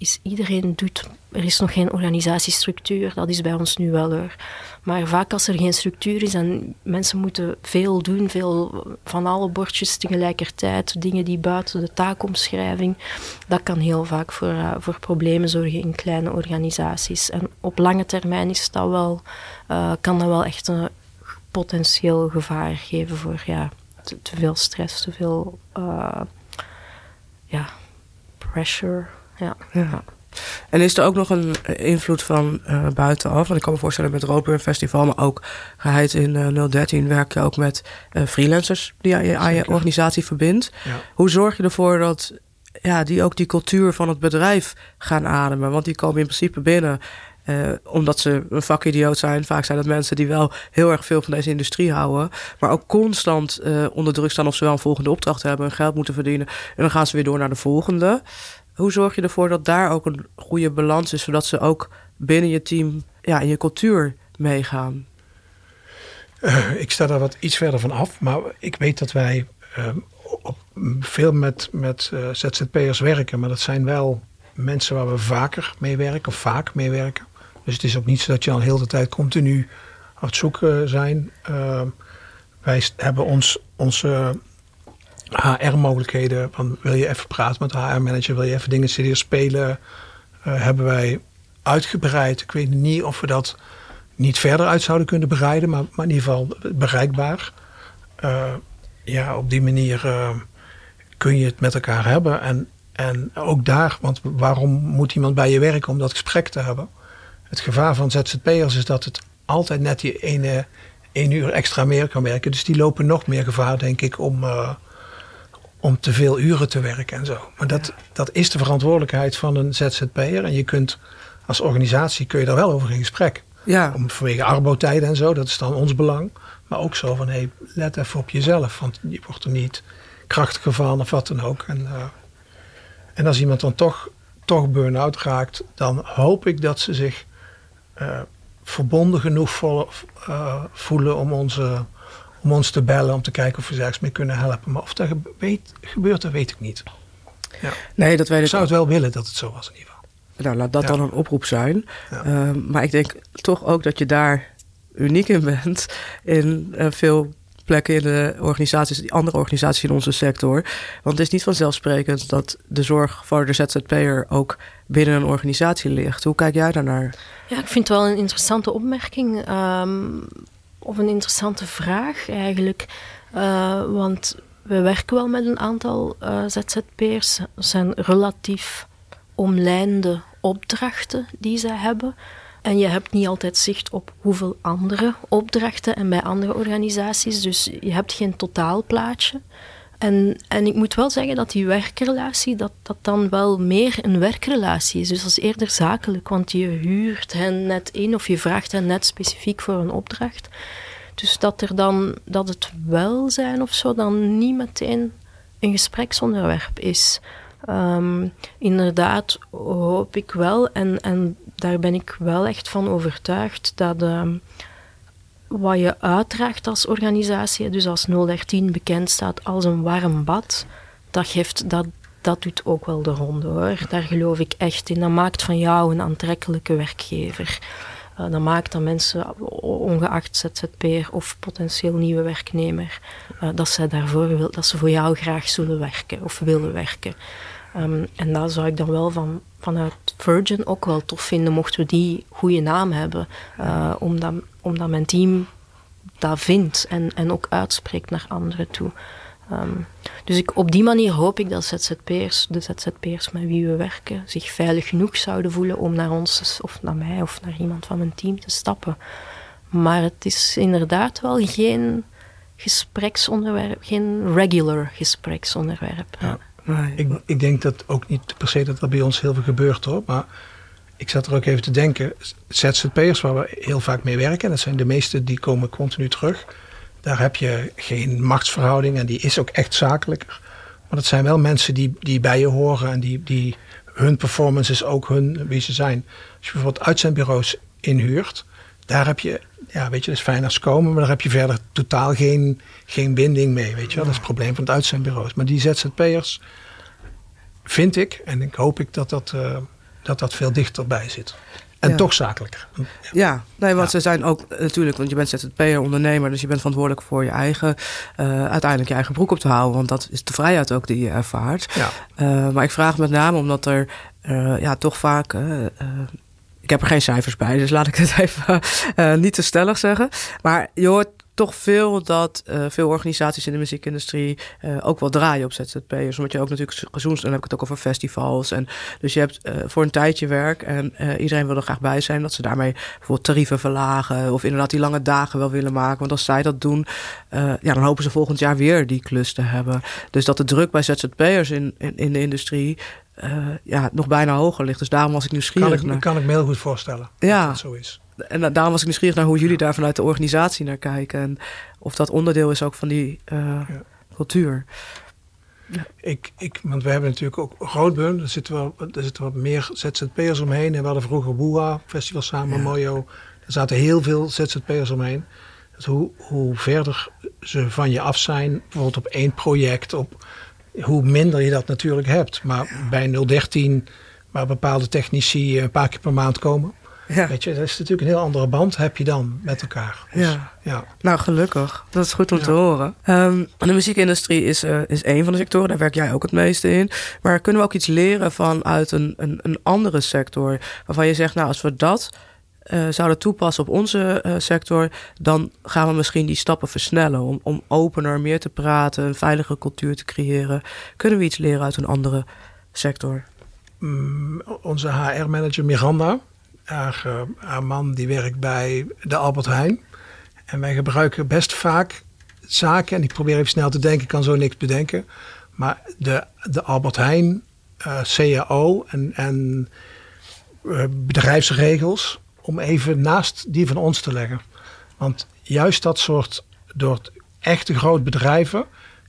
is iedereen doet. Er is nog geen organisatiestructuur, dat is bij ons nu wel hoor. Maar vaak als er geen structuur is en mensen moeten veel doen, veel van alle bordjes tegelijkertijd, dingen die buiten de taakomschrijving, dat kan heel vaak voor, eh, voor problemen zorgen in kleine organisaties. En op lange termijn is dat wel, eh, kan dat wel echt een potentieel gevaar geven voor ja, te, te veel stress, te veel eh, ja, pressure. Ja. Ja. En is er ook nog een eh, invloed van eh, buitenaf? Want ik kan me voorstellen met Roadburn Festival, maar ook geheid in eh, 013 werk je ook met eh, freelancers die aan je, aan je organisatie verbindt. Ja. Hoe zorg je ervoor dat ja, die ook die cultuur van het bedrijf gaan ademen? Want die komen in principe binnen eh, omdat ze een vakidioot zijn. Vaak zijn dat mensen die wel heel erg veel van deze industrie houden. Maar ook constant eh, onder druk staan of ze wel een volgende opdracht hebben. En geld moeten verdienen. En dan gaan ze weer door naar de volgende. Hoe zorg je ervoor dat daar ook een goede balans is, zodat ze ook binnen je team, ja, in je cultuur meegaan? Eh, ik sta daar wat iets verder van af, maar ik weet dat wij eh, op, veel met, met eh, ZZP'ers werken, maar dat zijn wel mensen waar we vaker mee werken of vaak mee werken. Dus het is ook niet zo dat je al heel de tijd continu aan het zoeken zijn. Eh, wij hebben ons, onze HR-mogelijkheden, van wil je even praten met de HR-manager, wil je even dingen serieus spelen, eh, hebben wij uitgebreid. Ik weet niet of we dat niet verder uit zouden kunnen breiden, maar, maar in ieder geval bereikbaar. Eh, ja, op die manier eh, kun je het met elkaar hebben. En, en ook daar, want waarom moet iemand bij je werken om dat gesprek te hebben? Het gevaar van ZZP'ers is dat het altijd net die ene één uur extra meer kan werken. Dus die lopen nog meer gevaar, denk ik, om, om te veel uren te werken en zo. Maar dat, dat is de verantwoordelijkheid van een ZZP'er. En je kunt als organisatie kun je daar wel over in gesprek. Ja, Om, vanwege arbotijden en zo, dat is dan ons belang. Maar ook zo van, hé, let even op jezelf. Want je wordt er niet krachtig gevallen of wat dan ook. En, eh, en als iemand dan toch, toch burn-out raakt, dan hoop ik dat ze zich eh, verbonden genoeg vo- eh, voelen om, onze, om ons te bellen. Om te kijken of we ze ergens mee kunnen helpen. Maar of dat weet- gebeurt, dat weet ik niet. nee, dat weet Ik ik zou het wel willen dat het zo was in ieder geval. Nou, laat dat Ja. dan een oproep zijn. Ja. Ehm, maar ik denk toch ook dat je daar uniek in bent. In eh, veel plekken in de organisaties, die andere organisaties in onze sector. Want het is niet vanzelfsprekend dat de zorg voor de ZZP'er ook binnen een organisatie ligt. Hoe kijk jij daarnaar? Ja, ik vind het wel een interessante opmerking. ehm, of een interessante vraag eigenlijk. Eh, want we werken wel met een aantal eh, ZZP'ers. Het zijn relatief omlijnde opdrachten die zij hebben. En je hebt niet altijd zicht op hoeveel andere opdrachten en bij andere organisaties. Dus je hebt geen totaalplaatje. En, en ik moet wel zeggen dat die werkrelatie, dat dat dan wel meer een werkrelatie is. Dus dat is eerder zakelijk, want je huurt hen net in of je vraagt hen net specifiek voor een opdracht. Dus dat er dan, dat het welzijn of zo dan niet meteen een gespreksonderwerp is. Ehm, inderdaad hoop ik wel, en, en daar ben ik wel echt van overtuigd, dat ehm, wat je uitdraagt als organisatie, dus als 013 bekend staat als een warm bad, dat, geeft, dat, dat doet ook wel de ronde hoor. Daar geloof ik echt in. Dat maakt van jou een aantrekkelijke werkgever. Uh, dat maakt dat mensen, ongeacht ZZP'er of potentieel nieuwe werknemer, uh, dat, ze daarvoor wil, dat ze voor jou graag zullen werken of willen werken. Um, en daar zou ik dan wel van, vanuit Virgin ook wel tof vinden, mochten we die goede naam hebben. Uh, omdat, omdat mijn team dat vindt en, en ook uitspreekt naar anderen toe. Um, dus ik, op die manier hoop ik dat ZZP'ers, de ZZP'ers met wie we werken, zich veilig genoeg zouden voelen om naar ons, of naar mij, of naar iemand van mijn team te stappen. Maar het is inderdaad wel geen gespreksonderwerp, geen regular gespreksonderwerp. Ja. Nee. Ik, ik denk dat ook niet per se dat er bij ons heel veel gebeurt hoor. Maar ik zat er ook even te denken. ZZP'ers waar we heel vaak mee werken, dat zijn de meeste die komen continu terug. Daar heb je geen machtsverhouding en die is ook echt zakelijker. Maar dat zijn wel mensen die, die bij je horen en die, die hun performance is ook hun, wie ze zijn. Als je bijvoorbeeld uitzendbureaus inhuurt, daar heb je, ja, weet je, dat is fijn als komen, maar daar heb je verder totaal geen, geen binding mee, weet je wel. Dat is het probleem van het uitzendbureaus. Maar die ZZP'ers, vind ik, en ik hoop ik dat dat, uh, dat, dat veel dichterbij zit. En Ja. toch zakelijker. Ja. Ja, nee, want Ja. ze zijn ook natuurlijk, want je bent ZZP'er, ondernemer, dus je bent verantwoordelijk voor je eigen, eh, uiteindelijk je eigen broek op te houden, want dat is de vrijheid ook die je ervaart. Ja. Eh, maar ik vraag met name omdat er eh, ja, toch vaak. Ik heb er geen cijfers bij, dus laat ik het even eh, niet te stellig zeggen. Maar je hoort toch veel dat eh, veel organisaties in de muziekindustrie eh, ook wel draaien op ZZP'ers. Omdat je ook natuurlijk seizoens, dan heb ik het ook over festivals. En dus je hebt voor een tijdje werk en iedereen wil er graag bij zijn. Dat ze daarmee bijvoorbeeld tarieven verlagen of inderdaad die lange dagen wel willen maken. Want als zij dat doen, ja, dan hopen ze volgend jaar weer die klus te hebben. Dus dat de druk bij ZZP'ers in, in, de industrie ja, nog bijna hoger ligt. Dus daarom was ik Kan, nieuwsgierig ik, naar. kan ik me heel goed voorstellen Ja. dat dat zo is. En da- daarom was ik nieuwsgierig naar hoe jullie daar vanuit de organisatie naar kijken. En of dat onderdeel is ook van die eh, cultuur. Ik, ik, want we hebben natuurlijk ook Roodburn. Daar zitten wel, daar zitten wat meer ZZP'ers omheen. En we hadden vroeger Boeha Festival samen, Ja. Mojo. Daar zaten heel veel ZZP'ers omheen. Dus hoe, hoe verder ze van je af zijn, bijvoorbeeld op één project, op, hoe minder je dat natuurlijk hebt. Maar bij 013, waar bepaalde technici een paar keer per maand komen. Ja. Weet je, dat is natuurlijk een heel andere band heb je dan met elkaar. Dus, Ja. ja. Nou, gelukkig. Dat is goed om Ja. te horen. Ehm, de muziekindustrie is, eh is één van de sectoren. Daar werk jij ook het meeste in. Maar kunnen we ook iets leren vanuit een, een, een andere sector? Waarvan je zegt, nou, als we dat eh, zouden toepassen op onze eh, sector... dan gaan we misschien die stappen versnellen... Om, om opener, meer te praten, een veilige cultuur te creëren. Kunnen we iets leren uit een andere sector? Mm, onze HR-manager Miranda, haar, eh, haar man die werkt bij de Albert Heijn. En wij gebruiken best vaak zaken, en ik probeer even snel te denken, kan zo niks bedenken. Maar de, de Albert Heijn, eh, CAO en, en bedrijfsregels, om even naast die van ons te leggen. Want juist dat soort, door echte grote bedrijven,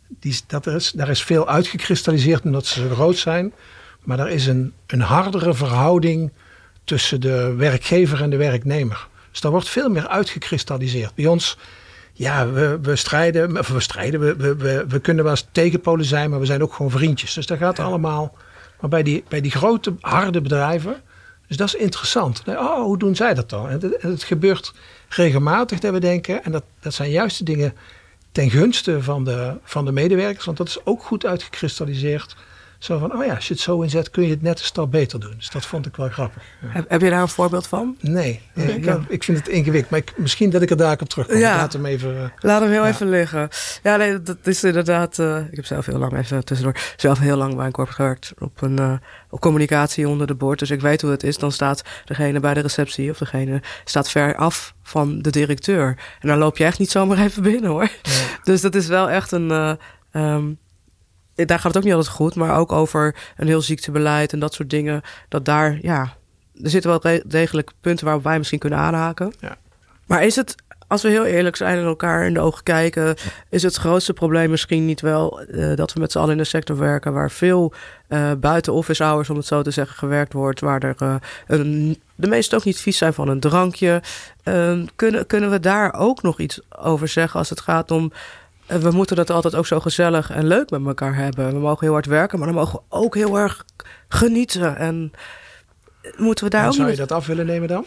die, dat is, daar is veel uitgekristalliseerd omdat ze zo groot zijn. Maar er is een, een hardere verhouding tussen de werkgever en de werknemer. Dus daar wordt veel meer uitgekristalliseerd. Bij ons, ja, we, we strijden, of we strijden, we, we, we, we kunnen wel eens tegenpolen zijn, maar we zijn ook gewoon vriendjes. Dus dat gaat allemaal. Maar bij die, bij die grote, harde bedrijven, dus dat is interessant. Oh, hoe doen zij dat dan? En het, gebeurt regelmatig dat we denken, en dat, dat zijn juist de dingen ten gunste van de, van de medewerkers, want dat is ook goed uitgekristalliseerd. Zo van, oh ja, als je het zo inzet, kun je het net een stap beter doen. Dus dat vond ik wel grappig. Ja. Heb, heb je daar een voorbeeld van? Nee, ik, ja. ik vind het ingewikkeld. Maar ik, misschien dat ik er daar op terugkom. Ja. Laat hem even... eh, Laat hem heel even liggen. Ja, nee, dat is inderdaad. eh, ik heb zelf heel lang, even tussendoor, zelf heel lang bij een corp gewerkt op een eh, op communicatie onder de boord. Dus ik weet hoe het is. Dan staat degene bij de receptie of degene staat ver af van de directeur. En dan loop je echt niet zomaar even binnen hoor. Dus dat is wel echt een. eh, ehm, daar gaat het ook niet altijd goed, maar ook over een heel ziektebeleid en dat soort dingen. Dat daar, ja, er zitten wel degelijk punten waarop wij misschien kunnen aanhaken. Ja. Maar is het als we heel eerlijk zijn en elkaar in de ogen kijken, is het grootste probleem misschien niet wel eh, dat we met z'n allen in een sector werken waar veel eh, buiten office hours, om het zo te zeggen, gewerkt wordt, waar er eh, een, de meesten ook niet vies zijn van een drankje. Ehm, kunnen, kunnen we daar ook nog iets over zeggen als het gaat om. Eh, we moeten het altijd ook zo gezellig en leuk met elkaar hebben. We mogen heel hard werken, maar dan mogen we ook heel erg genieten. En moeten we daar ook zou niet... je dat af willen nemen dan?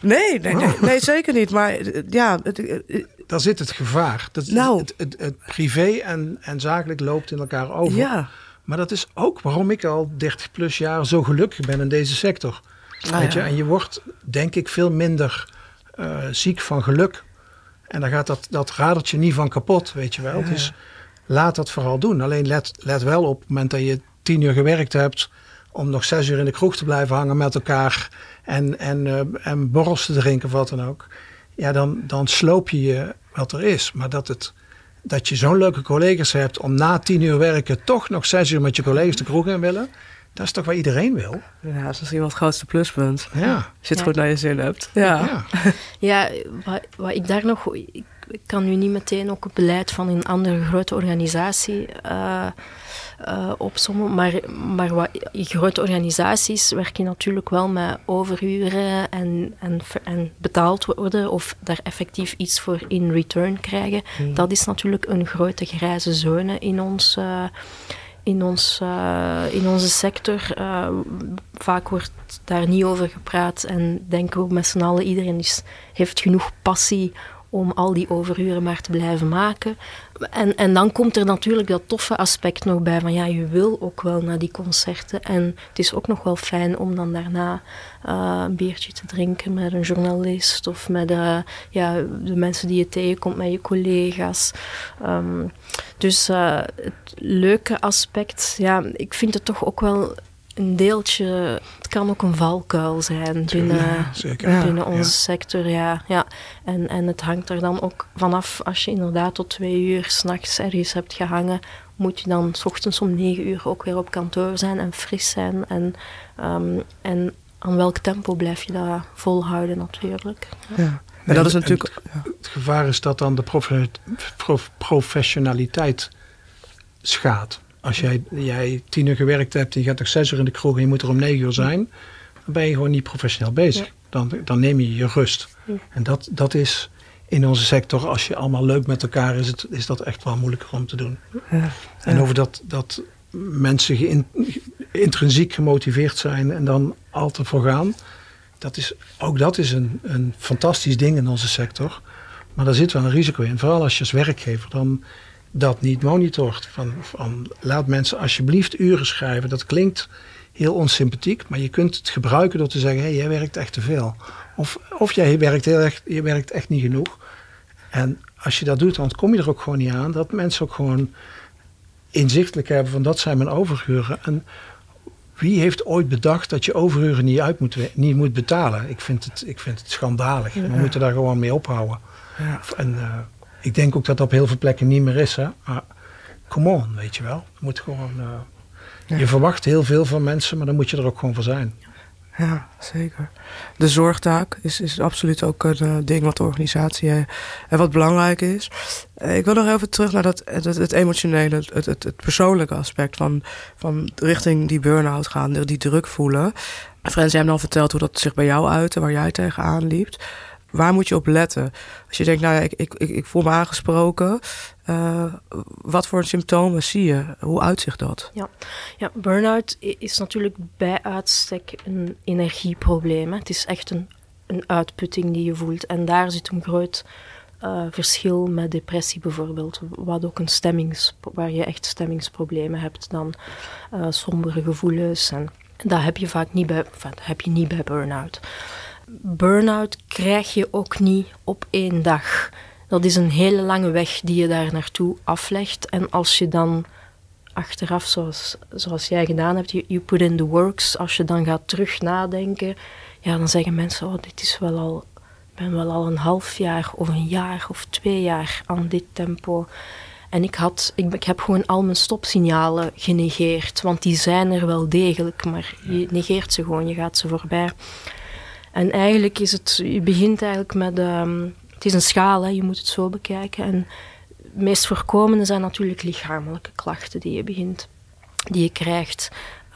Nee, nee, nee, nee, zeker niet. Maar eh, ja, het, eh, Daar zit het gevaar. Dat, Nou. het, het, het privé en, en zakelijk loopt in elkaar over. ja. Maar dat is ook waarom ik al 30 plus jaar zo gelukkig ben in deze sector. Ah, Weet je? ja. En je wordt denk ik veel minder eh, ziek van geluk. En dan gaat dat, dat radertje niet van kapot, weet je wel. Dus laat dat vooral doen. Alleen let, let wel op het moment dat je tien uur gewerkt hebt... om nog zes uur in de kroeg te blijven hangen met elkaar... en, en, eh, en borrels te drinken of wat dan ook. Ja, dan, dan sloop je je wat er is. Maar dat, het, dat je zo'n leuke collega's hebt... om na tien uur werken toch nog zes uur met je collega's de kroeg in willen... dat is toch wat iedereen wil? ja, dat is misschien wel het grootste pluspunt. Ja. Als je het Ja. goed naar je zin hebt. Ja. ja. Ja, wat, wat ik daar nog... Ik, kan nu niet meteen ook het beleid van een andere grote organisatie eh eh, opsommen, maar, maar wat, in grote organisaties werk je natuurlijk wel met overuren en, en, en betaald worden of daar effectief iets voor in return krijgen. Dat is natuurlijk een grote grijze zone in ons... eh, in, ons, eh, in onze sector. Eh, vaak wordt daar niet over gepraat en denken we met z'n allen, iedereen is, heeft genoeg passie om al die overuren maar te blijven maken. En, en dan komt er natuurlijk dat toffe aspect nog bij van ja, je wil ook wel naar die concerten. En het is ook nog wel fijn om dan daarna eh, een biertje te drinken met een journalist of met eh, ja, de mensen die je tegenkomt, met je collega's. Ehm, dus eh, het leuke aspect, ja, ik vind het toch ook wel een deeltje. Het kan ook een valkuil zijn binnen, Ja, binnen Ja, onze ja. sector. Ja, ja. En, en het hangt er dan ook vanaf als je inderdaad tot twee uur s'nachts ergens hebt gehangen. Moet je dan s ochtends om negen uur ook weer op kantoor zijn en fris zijn. En, ehm, en aan welk tempo blijf je dat volhouden natuurlijk. Ja. En dat is natuurlijk... ja. Het gevaar is dat dan de profe- prof- professionaliteit schaadt. Als jij, jij tien uur gewerkt hebt en je gaat nog zes uur in de kroeg en je moet er om negen uur zijn, dan ben je gewoon niet professioneel bezig. Ja. Dan, dan neem je je rust. Ja. En dat, dat is in onze sector, als je allemaal leuk met elkaar is, het, is dat echt wel moeilijker om te doen. Ja. En over dat, dat mensen geïn- intrinsiek gemotiveerd zijn en dan altijd voor gaan. Dat is, ook dat is een, een fantastisch ding in onze sector. Maar daar zit wel een risico in. Vooral als je als werkgever dan dat niet monitort. Van, van, laat mensen alsjeblieft uren schrijven. Dat klinkt heel onsympathiek. Maar je kunt het gebruiken door te zeggen. Hé, hey, jij werkt echt te veel. Of, of jij werkt, heel erg, je werkt echt niet genoeg. En als je dat doet, dan kom je er ook gewoon niet aan. Dat mensen ook gewoon inzichtelijk hebben van dat zijn mijn overuren. En wie heeft ooit bedacht dat je overuren niet, uit moet, niet moet betalen? Ik vind het, ik vind het schandalig. We moeten daar gewoon mee ophouden. Ja. En eh, ik denk ook dat dat op heel veel plekken niet meer is. Hè? Maar come on, weet je wel. Je, moet gewoon, eh, Ja. je verwacht heel veel van mensen, maar dan moet je er ook gewoon voor zijn. Ja, zeker. De zorgtaak is, is absoluut ook een eh, ding wat de organisatie eh, en wat belangrijk is. Ik wil nog even terug naar dat, het, emotionele, het, het, het persoonlijke aspect van, van richting die burn-out gaan, die, die druk voelen. Frans, jij hebt al verteld hoe dat zich bij jou uitte, waar jij tegenaan liep. Waar moet je op letten? Als je denkt, nou ja, ik, ik, ik, voel me aangesproken. eh, wat voor symptomen zie je? Hoe uitzicht dat? Ja, burn-out i- is natuurlijk bij uitstek een energieprobleem. Het is echt een, een uitputting die je voelt. En daar zit een groot eh, verschil met depressie bijvoorbeeld. Wat ook een stemmings, waar je echt stemmingsproblemen hebt dan eh, sombere gevoelens. En dat heb je vaak niet bij, heb je niet bij burn-out. Burn-out krijg je ook niet op één dag. Dat is een hele lange weg die je daar naartoe aflegt. En als je dan achteraf, zoals, zoals jij gedaan hebt, you, you put in the works, als je dan gaat terug nadenken, ja, dan zeggen mensen, oh, dit is wel al, ik ben wel al een half jaar of een jaar of twee jaar aan dit tempo. En ik, had, ik, ik heb gewoon al mijn stopsignalen genegeerd, want die zijn er wel degelijk, maar je negeert ze gewoon, je gaat ze voorbij. En eigenlijk is het, je begint eigenlijk met, ehm, het is een schaal, hè, je moet het zo bekijken. En het meest voorkomende zijn natuurlijk lichamelijke klachten die je begint, die je krijgt.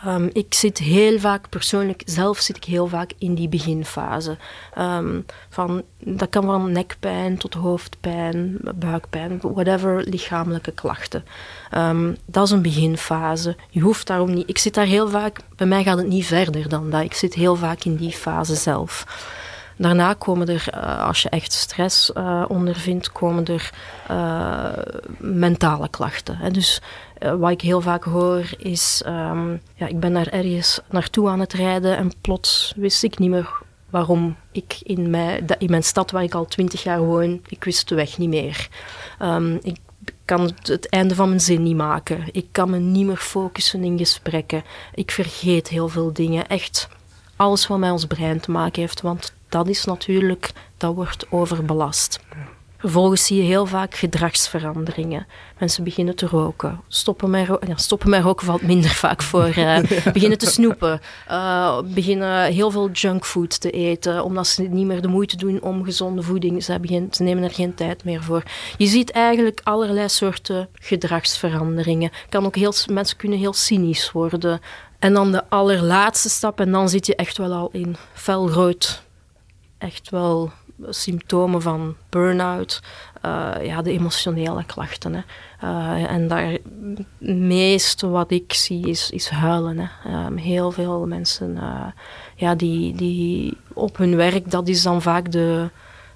Ehm, ik zit heel vaak, persoonlijk zelf zit ik heel vaak in die beginfase. Ehm, van, dat kan van nekpijn tot hoofdpijn, buikpijn, whatever lichamelijke klachten. Ehm, dat is een beginfase. Je hoeft daarom niet. Ik zit daar heel vaak, bij mij gaat het niet verder dan dat. Ik zit heel vaak in die fase zelf. Daarna komen er, eh, als je echt stress eh, ondervindt, komen er eh, mentale klachten. Dus wat ik heel vaak hoor is, ehm, ja, ik ben daar ergens naartoe aan het rijden en plots wist ik niet meer waarom ik in mijn, in mijn stad waar ik al twintig jaar woon, ik wist de weg niet meer. Ehm, ik kan het, einde van mijn zin niet maken. Ik kan me niet meer focussen in gesprekken. Ik vergeet heel veel dingen. Echt alles wat met ons brein te maken heeft, want dat is natuurlijk, dat wordt overbelast. Vervolgens zie je heel vaak gedragsveranderingen. Mensen beginnen te roken. Stoppen met, ro- ja, stoppen met roken valt minder vaak voor. eh, beginnen te snoepen. eh, beginnen heel veel junkfood te eten. Omdat ze niet meer de moeite doen om gezonde voeding. Ze, geen, ze nemen er geen tijd meer voor. Je ziet eigenlijk allerlei soorten gedragsveranderingen. Kan ook heel, mensen kunnen heel cynisch worden. En dan de allerlaatste stap. En dan zit je echt wel al in felrood echt wel symptomen van burn-out, eh, ja, de emotionele klachten. Hè. Eh, en daar het meeste wat ik zie is, is huilen. Ehm, heel veel mensen eh, ja, die, die op hun werk, dat is dan vaak de.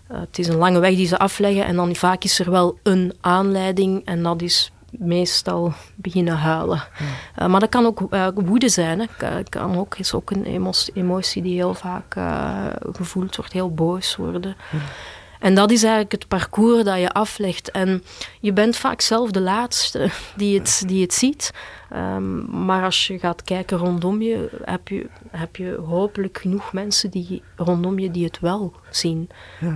het is een lange weg die ze afleggen en dan vaak is er wel een aanleiding en dat is meestal beginnen huilen. Eh, maar dat kan ook eh, woede zijn. Hè. Ka- Kan ook, is ook een emotie, emotie die heel vaak eh, gevoeld wordt, heel boos worden. En dat is eigenlijk het parcours dat je aflegt. En je bent vaak zelf de laatste die het, die het ziet. Ehm, maar als je gaat kijken rondom je heb, je, heb je hopelijk genoeg mensen die rondom je die het wel zien.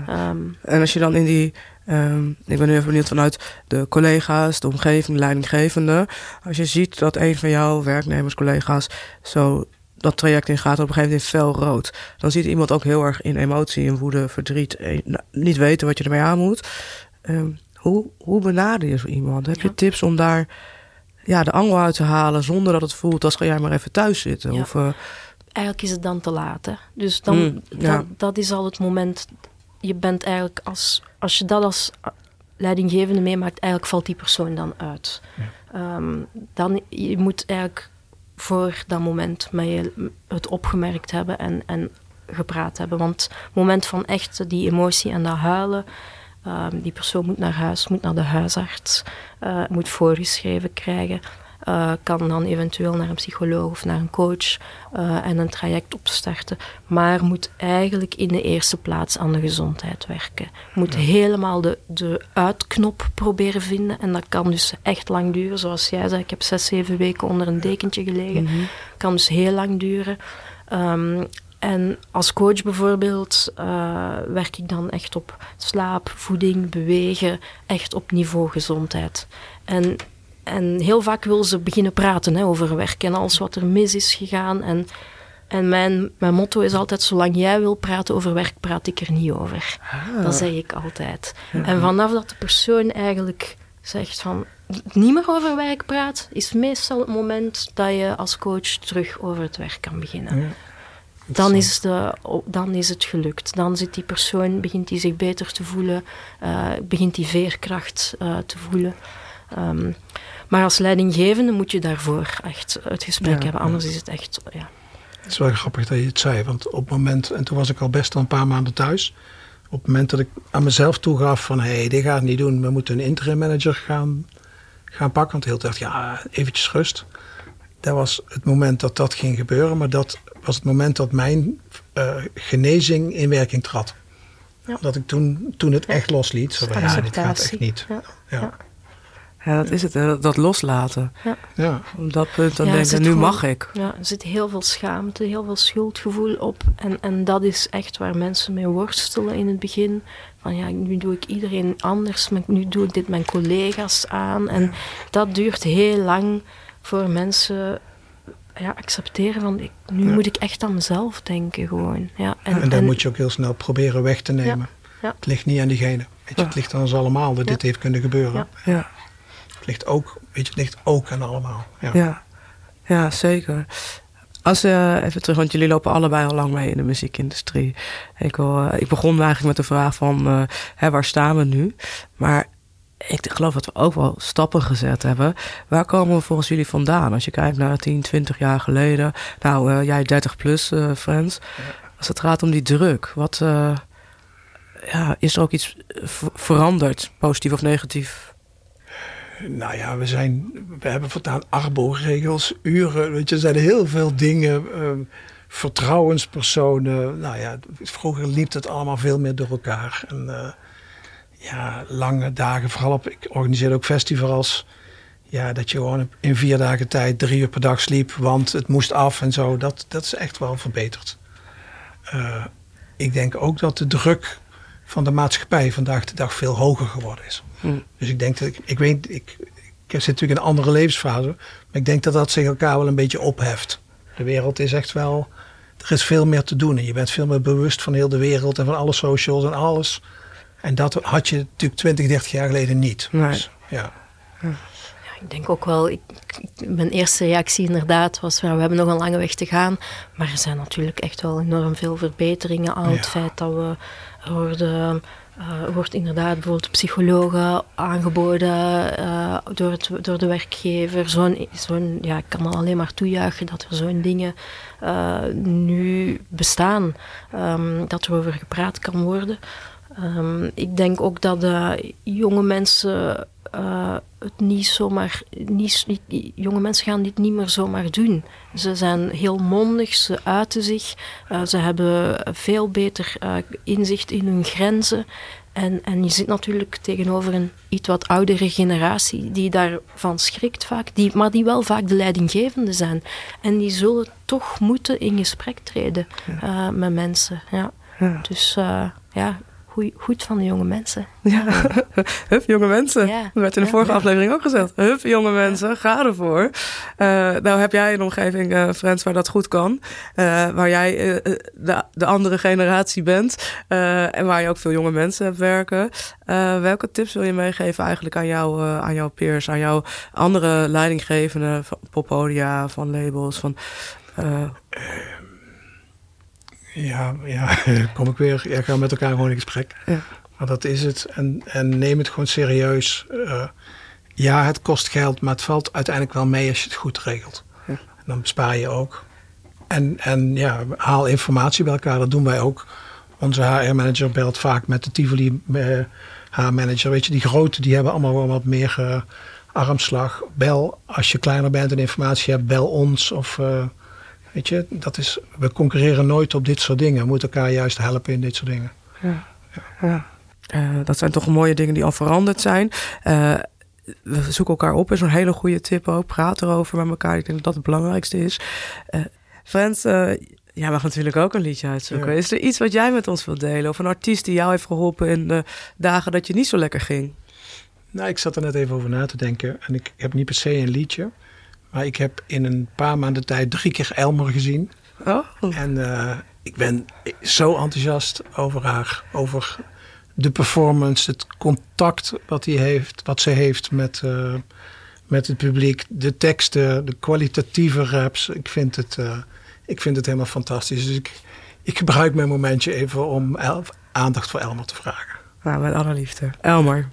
Ehm, En als je dan in die, ehm, ik ben nu even benieuwd vanuit de collega's, de omgeving, de leidinggevende. Als je ziet dat een van jouw werknemers, collega's, zo dat traject ingaat op een gegeven moment in fel rood. Dan ziet iemand ook heel erg in emotie, in woede, verdriet, nou, niet weten wat je ermee aan moet. Ehm, hoe, hoe benader je zo iemand? Heb je tips om daar ja, de angel uit te halen zonder dat het voelt als ga jij maar even thuis zitten? Ja. Of, eh, eigenlijk is het dan te laat. Hè? Dus dan, ja. dat, dat is al het moment. Je bent eigenlijk als, als je dat als leidinggevende meemaakt, eigenlijk valt die persoon dan uit. Ehm, dan, je moet eigenlijk voor dat moment met je het opgemerkt hebben en, en gepraat hebben. Want het moment van echt die emotie en dat huilen, ehm, die persoon moet naar huis, moet naar de huisarts, eh, moet voorgeschreven krijgen. Eh, kan dan eventueel naar een psycholoog of naar een coach eh, en een traject opstarten. Maar moet eigenlijk in de eerste plaats aan de gezondheid werken. Moet helemaal de, de uitknop proberen vinden. En dat kan dus echt lang duren. Zoals jij zei, ik heb zes, zeven weken onder een dekentje gelegen. Kan dus heel lang duren. Ehm, en als coach bijvoorbeeld eh, werk ik dan echt op slaap, voeding, bewegen, echt op niveau gezondheid. En, en heel vaak wil ze beginnen praten hè, over werk en alles wat er mis is gegaan. En, en mijn, mijn motto is altijd, zolang jij wil praten over werk, praat ik er niet over. Dat zeg ik altijd. En vanaf dat de persoon eigenlijk zegt van niet meer over werk praat, is meestal het moment dat je als coach terug over het werk kan beginnen. Dan is, de, dan is het gelukt. Dan zit die persoon, begint die zich beter te voelen, eh, begint die veerkracht eh, te voelen. Ehm, maar als leidinggevende moet je daarvoor echt het gesprek Ja, hebben, ja. anders is het echt, ja. Het is wel grappig dat je het zei, want op het moment, en toen was ik al best al een paar maanden thuis. Op het moment dat ik aan mezelf toegaf van, hé, hey, dit gaat niet doen. We moeten een interim manager gaan, gaan pakken. Want heel dacht, ja, eventjes rust. Dat was het moment dat dat ging gebeuren. Maar dat was het moment dat mijn eh, genezing in werking trad. Ja. Dat ik toen, toen het echt losliet. Zo van, ja, dit gaat echt niet. Ja. Ja. ja, dat is het, hè, dat, loslaten. Ja. Op dat punt dan Ja, denk je, zit nu gewoon- mag ik. Ja, er zit heel veel schaamte, heel veel schuldgevoel op. En, en dat is echt waar mensen mee worstelen in het begin. Van ja, nu doe ik iedereen anders, maar nu doe ik dit mijn collega's aan. En dat duurt heel lang voor mensen ja, accepteren van ik, nu Ja. moet ik echt aan mezelf denken gewoon. Ja, En, en, moet je ook heel snel proberen weg te nemen. Ja. Het ligt niet aan diegene. Weet je, Het ligt aan ons allemaal dat Ja. dit heeft kunnen gebeuren. Ja. Het ligt ook, weet je, het ligt ook aan allemaal. Ja. ja. ja zeker. Als eh, even terug, want jullie lopen allebei al lang mee in de muziekindustrie. Ik, wil, eh, ik begon eigenlijk met de vraag van eh, hè, waar staan we nu? Maar ik geloof dat we ook wel stappen gezet hebben. Waar komen we volgens jullie vandaan? Als je kijkt naar 10, 20 jaar geleden. Nou, jij 30 plus, Frans. Als het gaat om die druk, wat ja, is er ook iets ver- veranderd, positief of negatief? Nou ja, we, zijn, we hebben voortaan arbo-regels, uren. Weet je, er zijn heel veel dingen. eh, vertrouwenspersonen. Nou ja, vroeger liep het allemaal veel meer door elkaar. En eh, ja, lange dagen. Vooral op, ik organiseerde ook festivals. Ja, dat je gewoon in vier dagen tijd drie uur per dag sliep. Want het moest af en zo. Dat, dat is echt wel verbeterd. Eh, ik denk ook dat de druk van de maatschappij vandaag de dag veel hoger geworden is. Dus ik denk dat ik, ik weet, ik, ik zit natuurlijk in een andere levensfase, maar ik denk dat dat zich elkaar wel een beetje opheft. De wereld is echt wel, er is veel meer te doen en je bent veel meer bewust van heel de wereld en van alle socials en alles. En dat had je natuurlijk 20, 30 jaar geleden niet. Nee. Dus, ja. Ja, ik denk ook wel, ik, mijn eerste reactie inderdaad was, we hebben nog een lange weg te gaan. Maar er zijn natuurlijk echt wel enorm veel verbeteringen aan het Ja. feit dat we, er er wordt inderdaad bijvoorbeeld psychologen aangeboden eh, door, het, door de werkgever. Zo'n, zo'n, ja, ik kan alleen maar toejuichen dat er zo'n dingen eh, nu bestaan, ehm, dat er over gepraat kan worden. Ehm, ik denk ook dat jonge mensen eh, het niet zomaar. Niet, niet, jonge mensen gaan dit niet meer zomaar doen. Ze zijn heel mondig, ze uiten zich, eh, ze hebben veel beter eh, inzicht in hun grenzen. En, en je zit natuurlijk tegenover een iets wat oudere generatie die daarvan schrikt vaak, die, maar die wel vaak de leidinggevende zijn. En die zullen toch moeten in gesprek treden met mensen. Ja. Ja. Dus ja, goeie- goed van de jonge mensen. Ja, hup, jonge mensen. Ja. Dat werd in de Ja. vorige aflevering ook gezegd. Hup, jonge mensen, ga ervoor. Eh, nou heb jij een omgeving, eh Frans, waar dat goed kan. Eh, waar jij de, de andere generatie bent. eh, en waar je ook veel jonge mensen hebt werken. Eh, welke tips wil je meegeven eigenlijk aan, jou, eh, aan jouw peers, aan jouw andere leidinggevenden van poppodia, van labels, van... Ja, ja, kom ik weer. Ja, gaan met elkaar gewoon in gesprek. Ja. Maar dat is het. En, en neem het gewoon serieus. Eh, ja, het kost geld, maar het valt uiteindelijk wel mee als je het goed regelt. Ja. En dan bespaar je ook. En, en ja, haal informatie bij elkaar. Dat doen wij ook. Onze HR-manager belt vaak met de Tivoli eh, HR-manager. Weet je, die grote, die hebben allemaal wel wat meer eh, armslag. Bel als je kleiner bent en informatie hebt, bel ons. Of weet je, dat is, we concurreren nooit op dit soort dingen. We moeten elkaar juist helpen in dit soort dingen. Ja. Eh, dat zijn toch mooie dingen die al veranderd zijn. Eh, we zoeken elkaar op, is een hele goede tip ook. Praat erover met elkaar. Ik denk dat dat het belangrijkste is. Eh Frans, jij mag natuurlijk ook een liedje uitzoeken. Ja. Is er iets wat jij met ons wilt delen? Of een artiest die jou heeft geholpen in de dagen dat je niet zo lekker ging? Nou, ik zat er net even over na te denken. En ik heb niet per se een liedje. Maar ik heb in een paar maanden tijd drie keer Elmer gezien. Oh, En eh, ik ben zo enthousiast over haar. Over de performance, het contact wat, hij heeft, wat ze heeft met, eh, met het publiek. De teksten, de kwalitatieve raps. Ik vind het, eh, ik vind het helemaal fantastisch. Dus ik, ik gebruik mijn momentje even om aandacht voor Elmer te vragen. nou, met alle liefde. Elmer.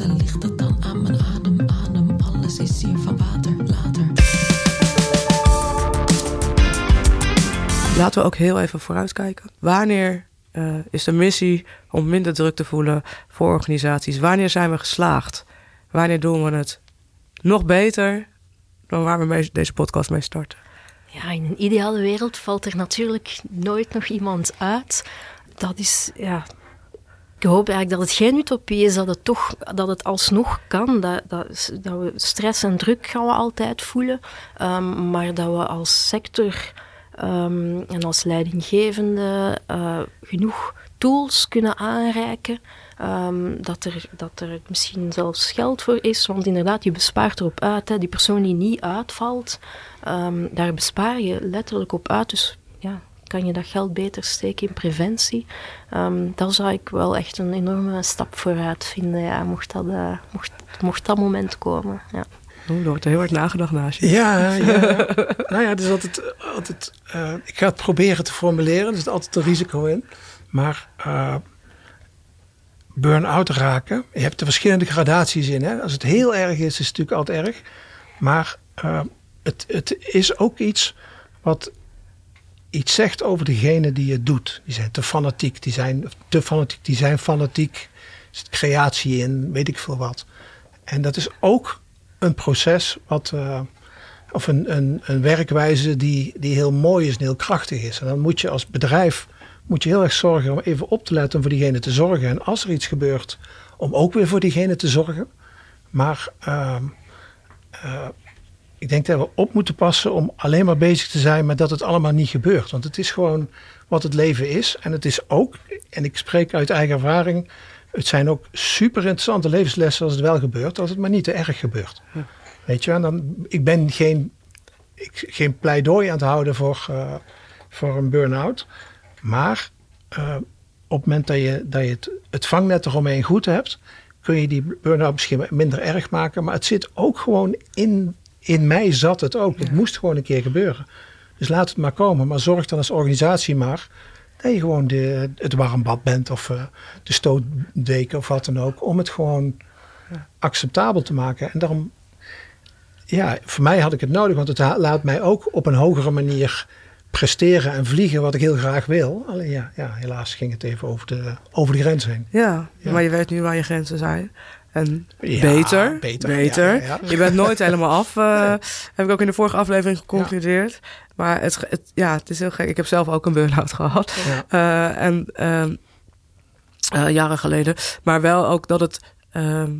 en ligt het dan aan mijn adem, adem. Alles is hier van water, later. Laten we ook heel even vooruitkijken. Wanneer eh, is de missie om minder druk te voelen voor organisaties? Wanneer zijn we geslaagd? Wanneer doen we het nog beter dan waar we deze podcast mee starten? Ja, in een ideale wereld valt er natuurlijk nooit nog iemand uit. Dat is ja, ik hoop eigenlijk dat het geen utopie is, dat het toch, dat het alsnog kan. Dat, dat, dat we stress en druk gaan we altijd voelen. Um, maar dat we als sector um, en als leidinggevende uh, genoeg tools kunnen aanreiken. Um, dat, er, dat er misschien zelfs geld voor is. Want inderdaad, je bespaart erop uit. Hè. Die persoon die niet uitvalt, daar bespaar je letterlijk op uit. Dus ja, kan je dat geld beter steken in preventie. Um, daar zou ik wel echt een enorme stap vooruit vinden. Ja, mocht, dat, uh, mocht, mocht dat moment komen. Ja. Oh, er wordt heel hard nagedacht naast je. Ja, ja. nou ja, het is altijd... altijd uh, ik ga het proberen te formuleren. Er zit altijd een risico in. Maar uh, burn-out raken... Je hebt er verschillende gradaties in. Hè? Als het heel erg is, is het natuurlijk altijd erg. Maar uh, het, het is ook iets wat iets zegt over degene die het doet. Die zijn te fanatiek. Die zijn te fanatiek. Die zijn fanatiek. Er zit creatie in, weet ik veel wat. En dat is ook een proces wat, uh, of een, een, een werkwijze die, die heel mooi is en heel krachtig is. En dan moet je als bedrijf moet je heel erg zorgen om even op te letten om voor diegene te zorgen. En als er iets gebeurt, om ook weer voor diegene te zorgen. Maar uh, uh, ik denk dat we op moeten passen om alleen maar bezig te zijn met dat het allemaal niet gebeurt. Want het is gewoon wat het leven is. En het is ook, en ik spreek uit eigen ervaring, het zijn ook super interessante levenslessen als het wel gebeurt, als het maar niet te erg gebeurt. Ja. Weet je, en dan, ik ben geen, ik, geen pleidooi aan het houden voor, uh, voor een burn-out. Maar uh, op het moment dat je, dat je het, het vangnet eromheen goed hebt, kun je die burn-out misschien minder erg maken. Maar het zit ook gewoon in, in mij zat het ook. Het moest gewoon een keer gebeuren. Dus laat het maar komen. Maar zorg dan als organisatie maar dat je gewoon de, het warmbad bent of uh, de stootdeken of wat dan ook. Om het gewoon acceptabel te maken. En daarom, ja, voor mij had ik het nodig. Want het laat mij ook op een hogere manier presteren en vliegen wat ik heel graag wil. Alleen ja, ja helaas ging het even over de, over de grens heen. Ja, ja. maar je weet nu waar je grenzen zijn. En ja, beter, beter. beter. Ja, ja, je bent nooit helemaal af. Uh, nee. Heb ik ook in de vorige aflevering geconcludeerd. Maar het, het, ja, het is heel gek. Ik heb zelf ook een burn-out gehad. Uh, en uh, jaren geleden. Maar wel ook dat het... Ehm,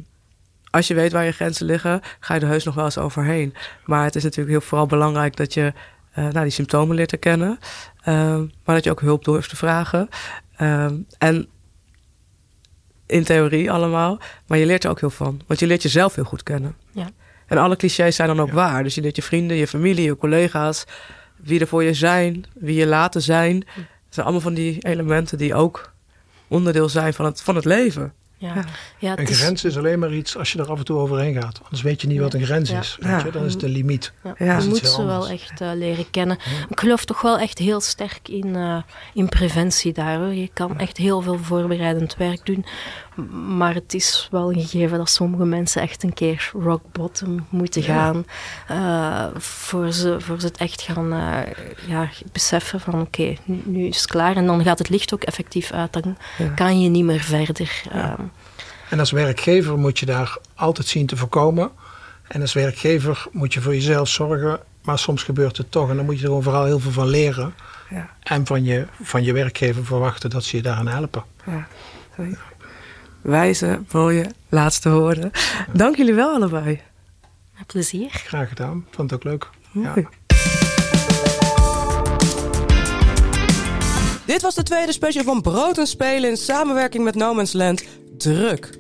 als je weet waar je grenzen liggen, ga je er heus nog wel eens overheen. Maar het is natuurlijk heel vooral belangrijk dat je nou, die symptomen leert te kennen. Ehm, maar dat je ook hulp durft te vragen. Ehm, en in theorie allemaal. Maar je leert er ook heel van. Want je leert jezelf heel goed kennen. Ja. En alle clichés zijn dan ook ja. waar. Dus je leert je vrienden, je familie, je collega's. Wie er voor je zijn, wie je laten zijn. Dat zijn allemaal van die elementen die ook onderdeel zijn van het, van het leven. Ja. Een grens is alleen maar iets als je er af en toe overheen gaat. Anders weet je niet wat een grens is. Weet je? Dan is de limiet. Ja. Je moet ze wel echt uh, leren kennen. Ik geloof toch wel echt heel sterk in, uh, in preventie daar. Hoor. Je kan echt heel veel voorbereidend werk doen. Maar het is wel een gegeven dat sommige mensen echt een keer rock bottom moeten gaan. Uh, voor, ze, voor ze het echt gaan ja, beseffen van oké, okay, nu, nu, is het klaar. En dan gaat het licht ook effectief uit. Dan kan je niet meer verder. En als werkgever moet je daar altijd zien te voorkomen. En als werkgever moet je voor jezelf zorgen. Maar soms gebeurt het toch. En dan moet je er gewoon vooral heel veel van leren. Ja. En van je, van je werkgever verwachten dat ze je daaraan helpen. Ja, sorry. Wijze, mooie, laatste woorden. Ja. Dank jullie wel allebei. Met plezier. Graag gedaan. Vond het ook leuk. Ja. Dit was de tweede special van Brood en Spelen in samenwerking met No Man's Land. Druk.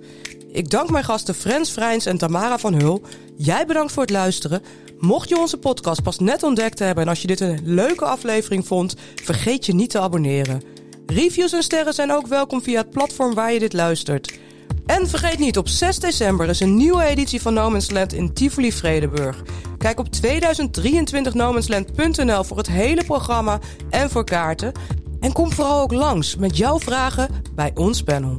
Ik dank mijn gasten Frans Vrijns en Tamara van Hul. Jij bedankt voor het luisteren. Mocht je onze podcast pas net ontdekt hebben en als je dit een leuke aflevering vond, vergeet je niet te abonneren. Reviews en sterren zijn ook welkom via het platform waar je dit luistert. En vergeet niet, op 6 december is een nieuwe editie van No Man's Land in Tivoli Vredenburg. Kijk op 2023nomansland.nl voor het hele programma en voor kaarten. En kom vooral ook langs met jouw vragen bij ons panel.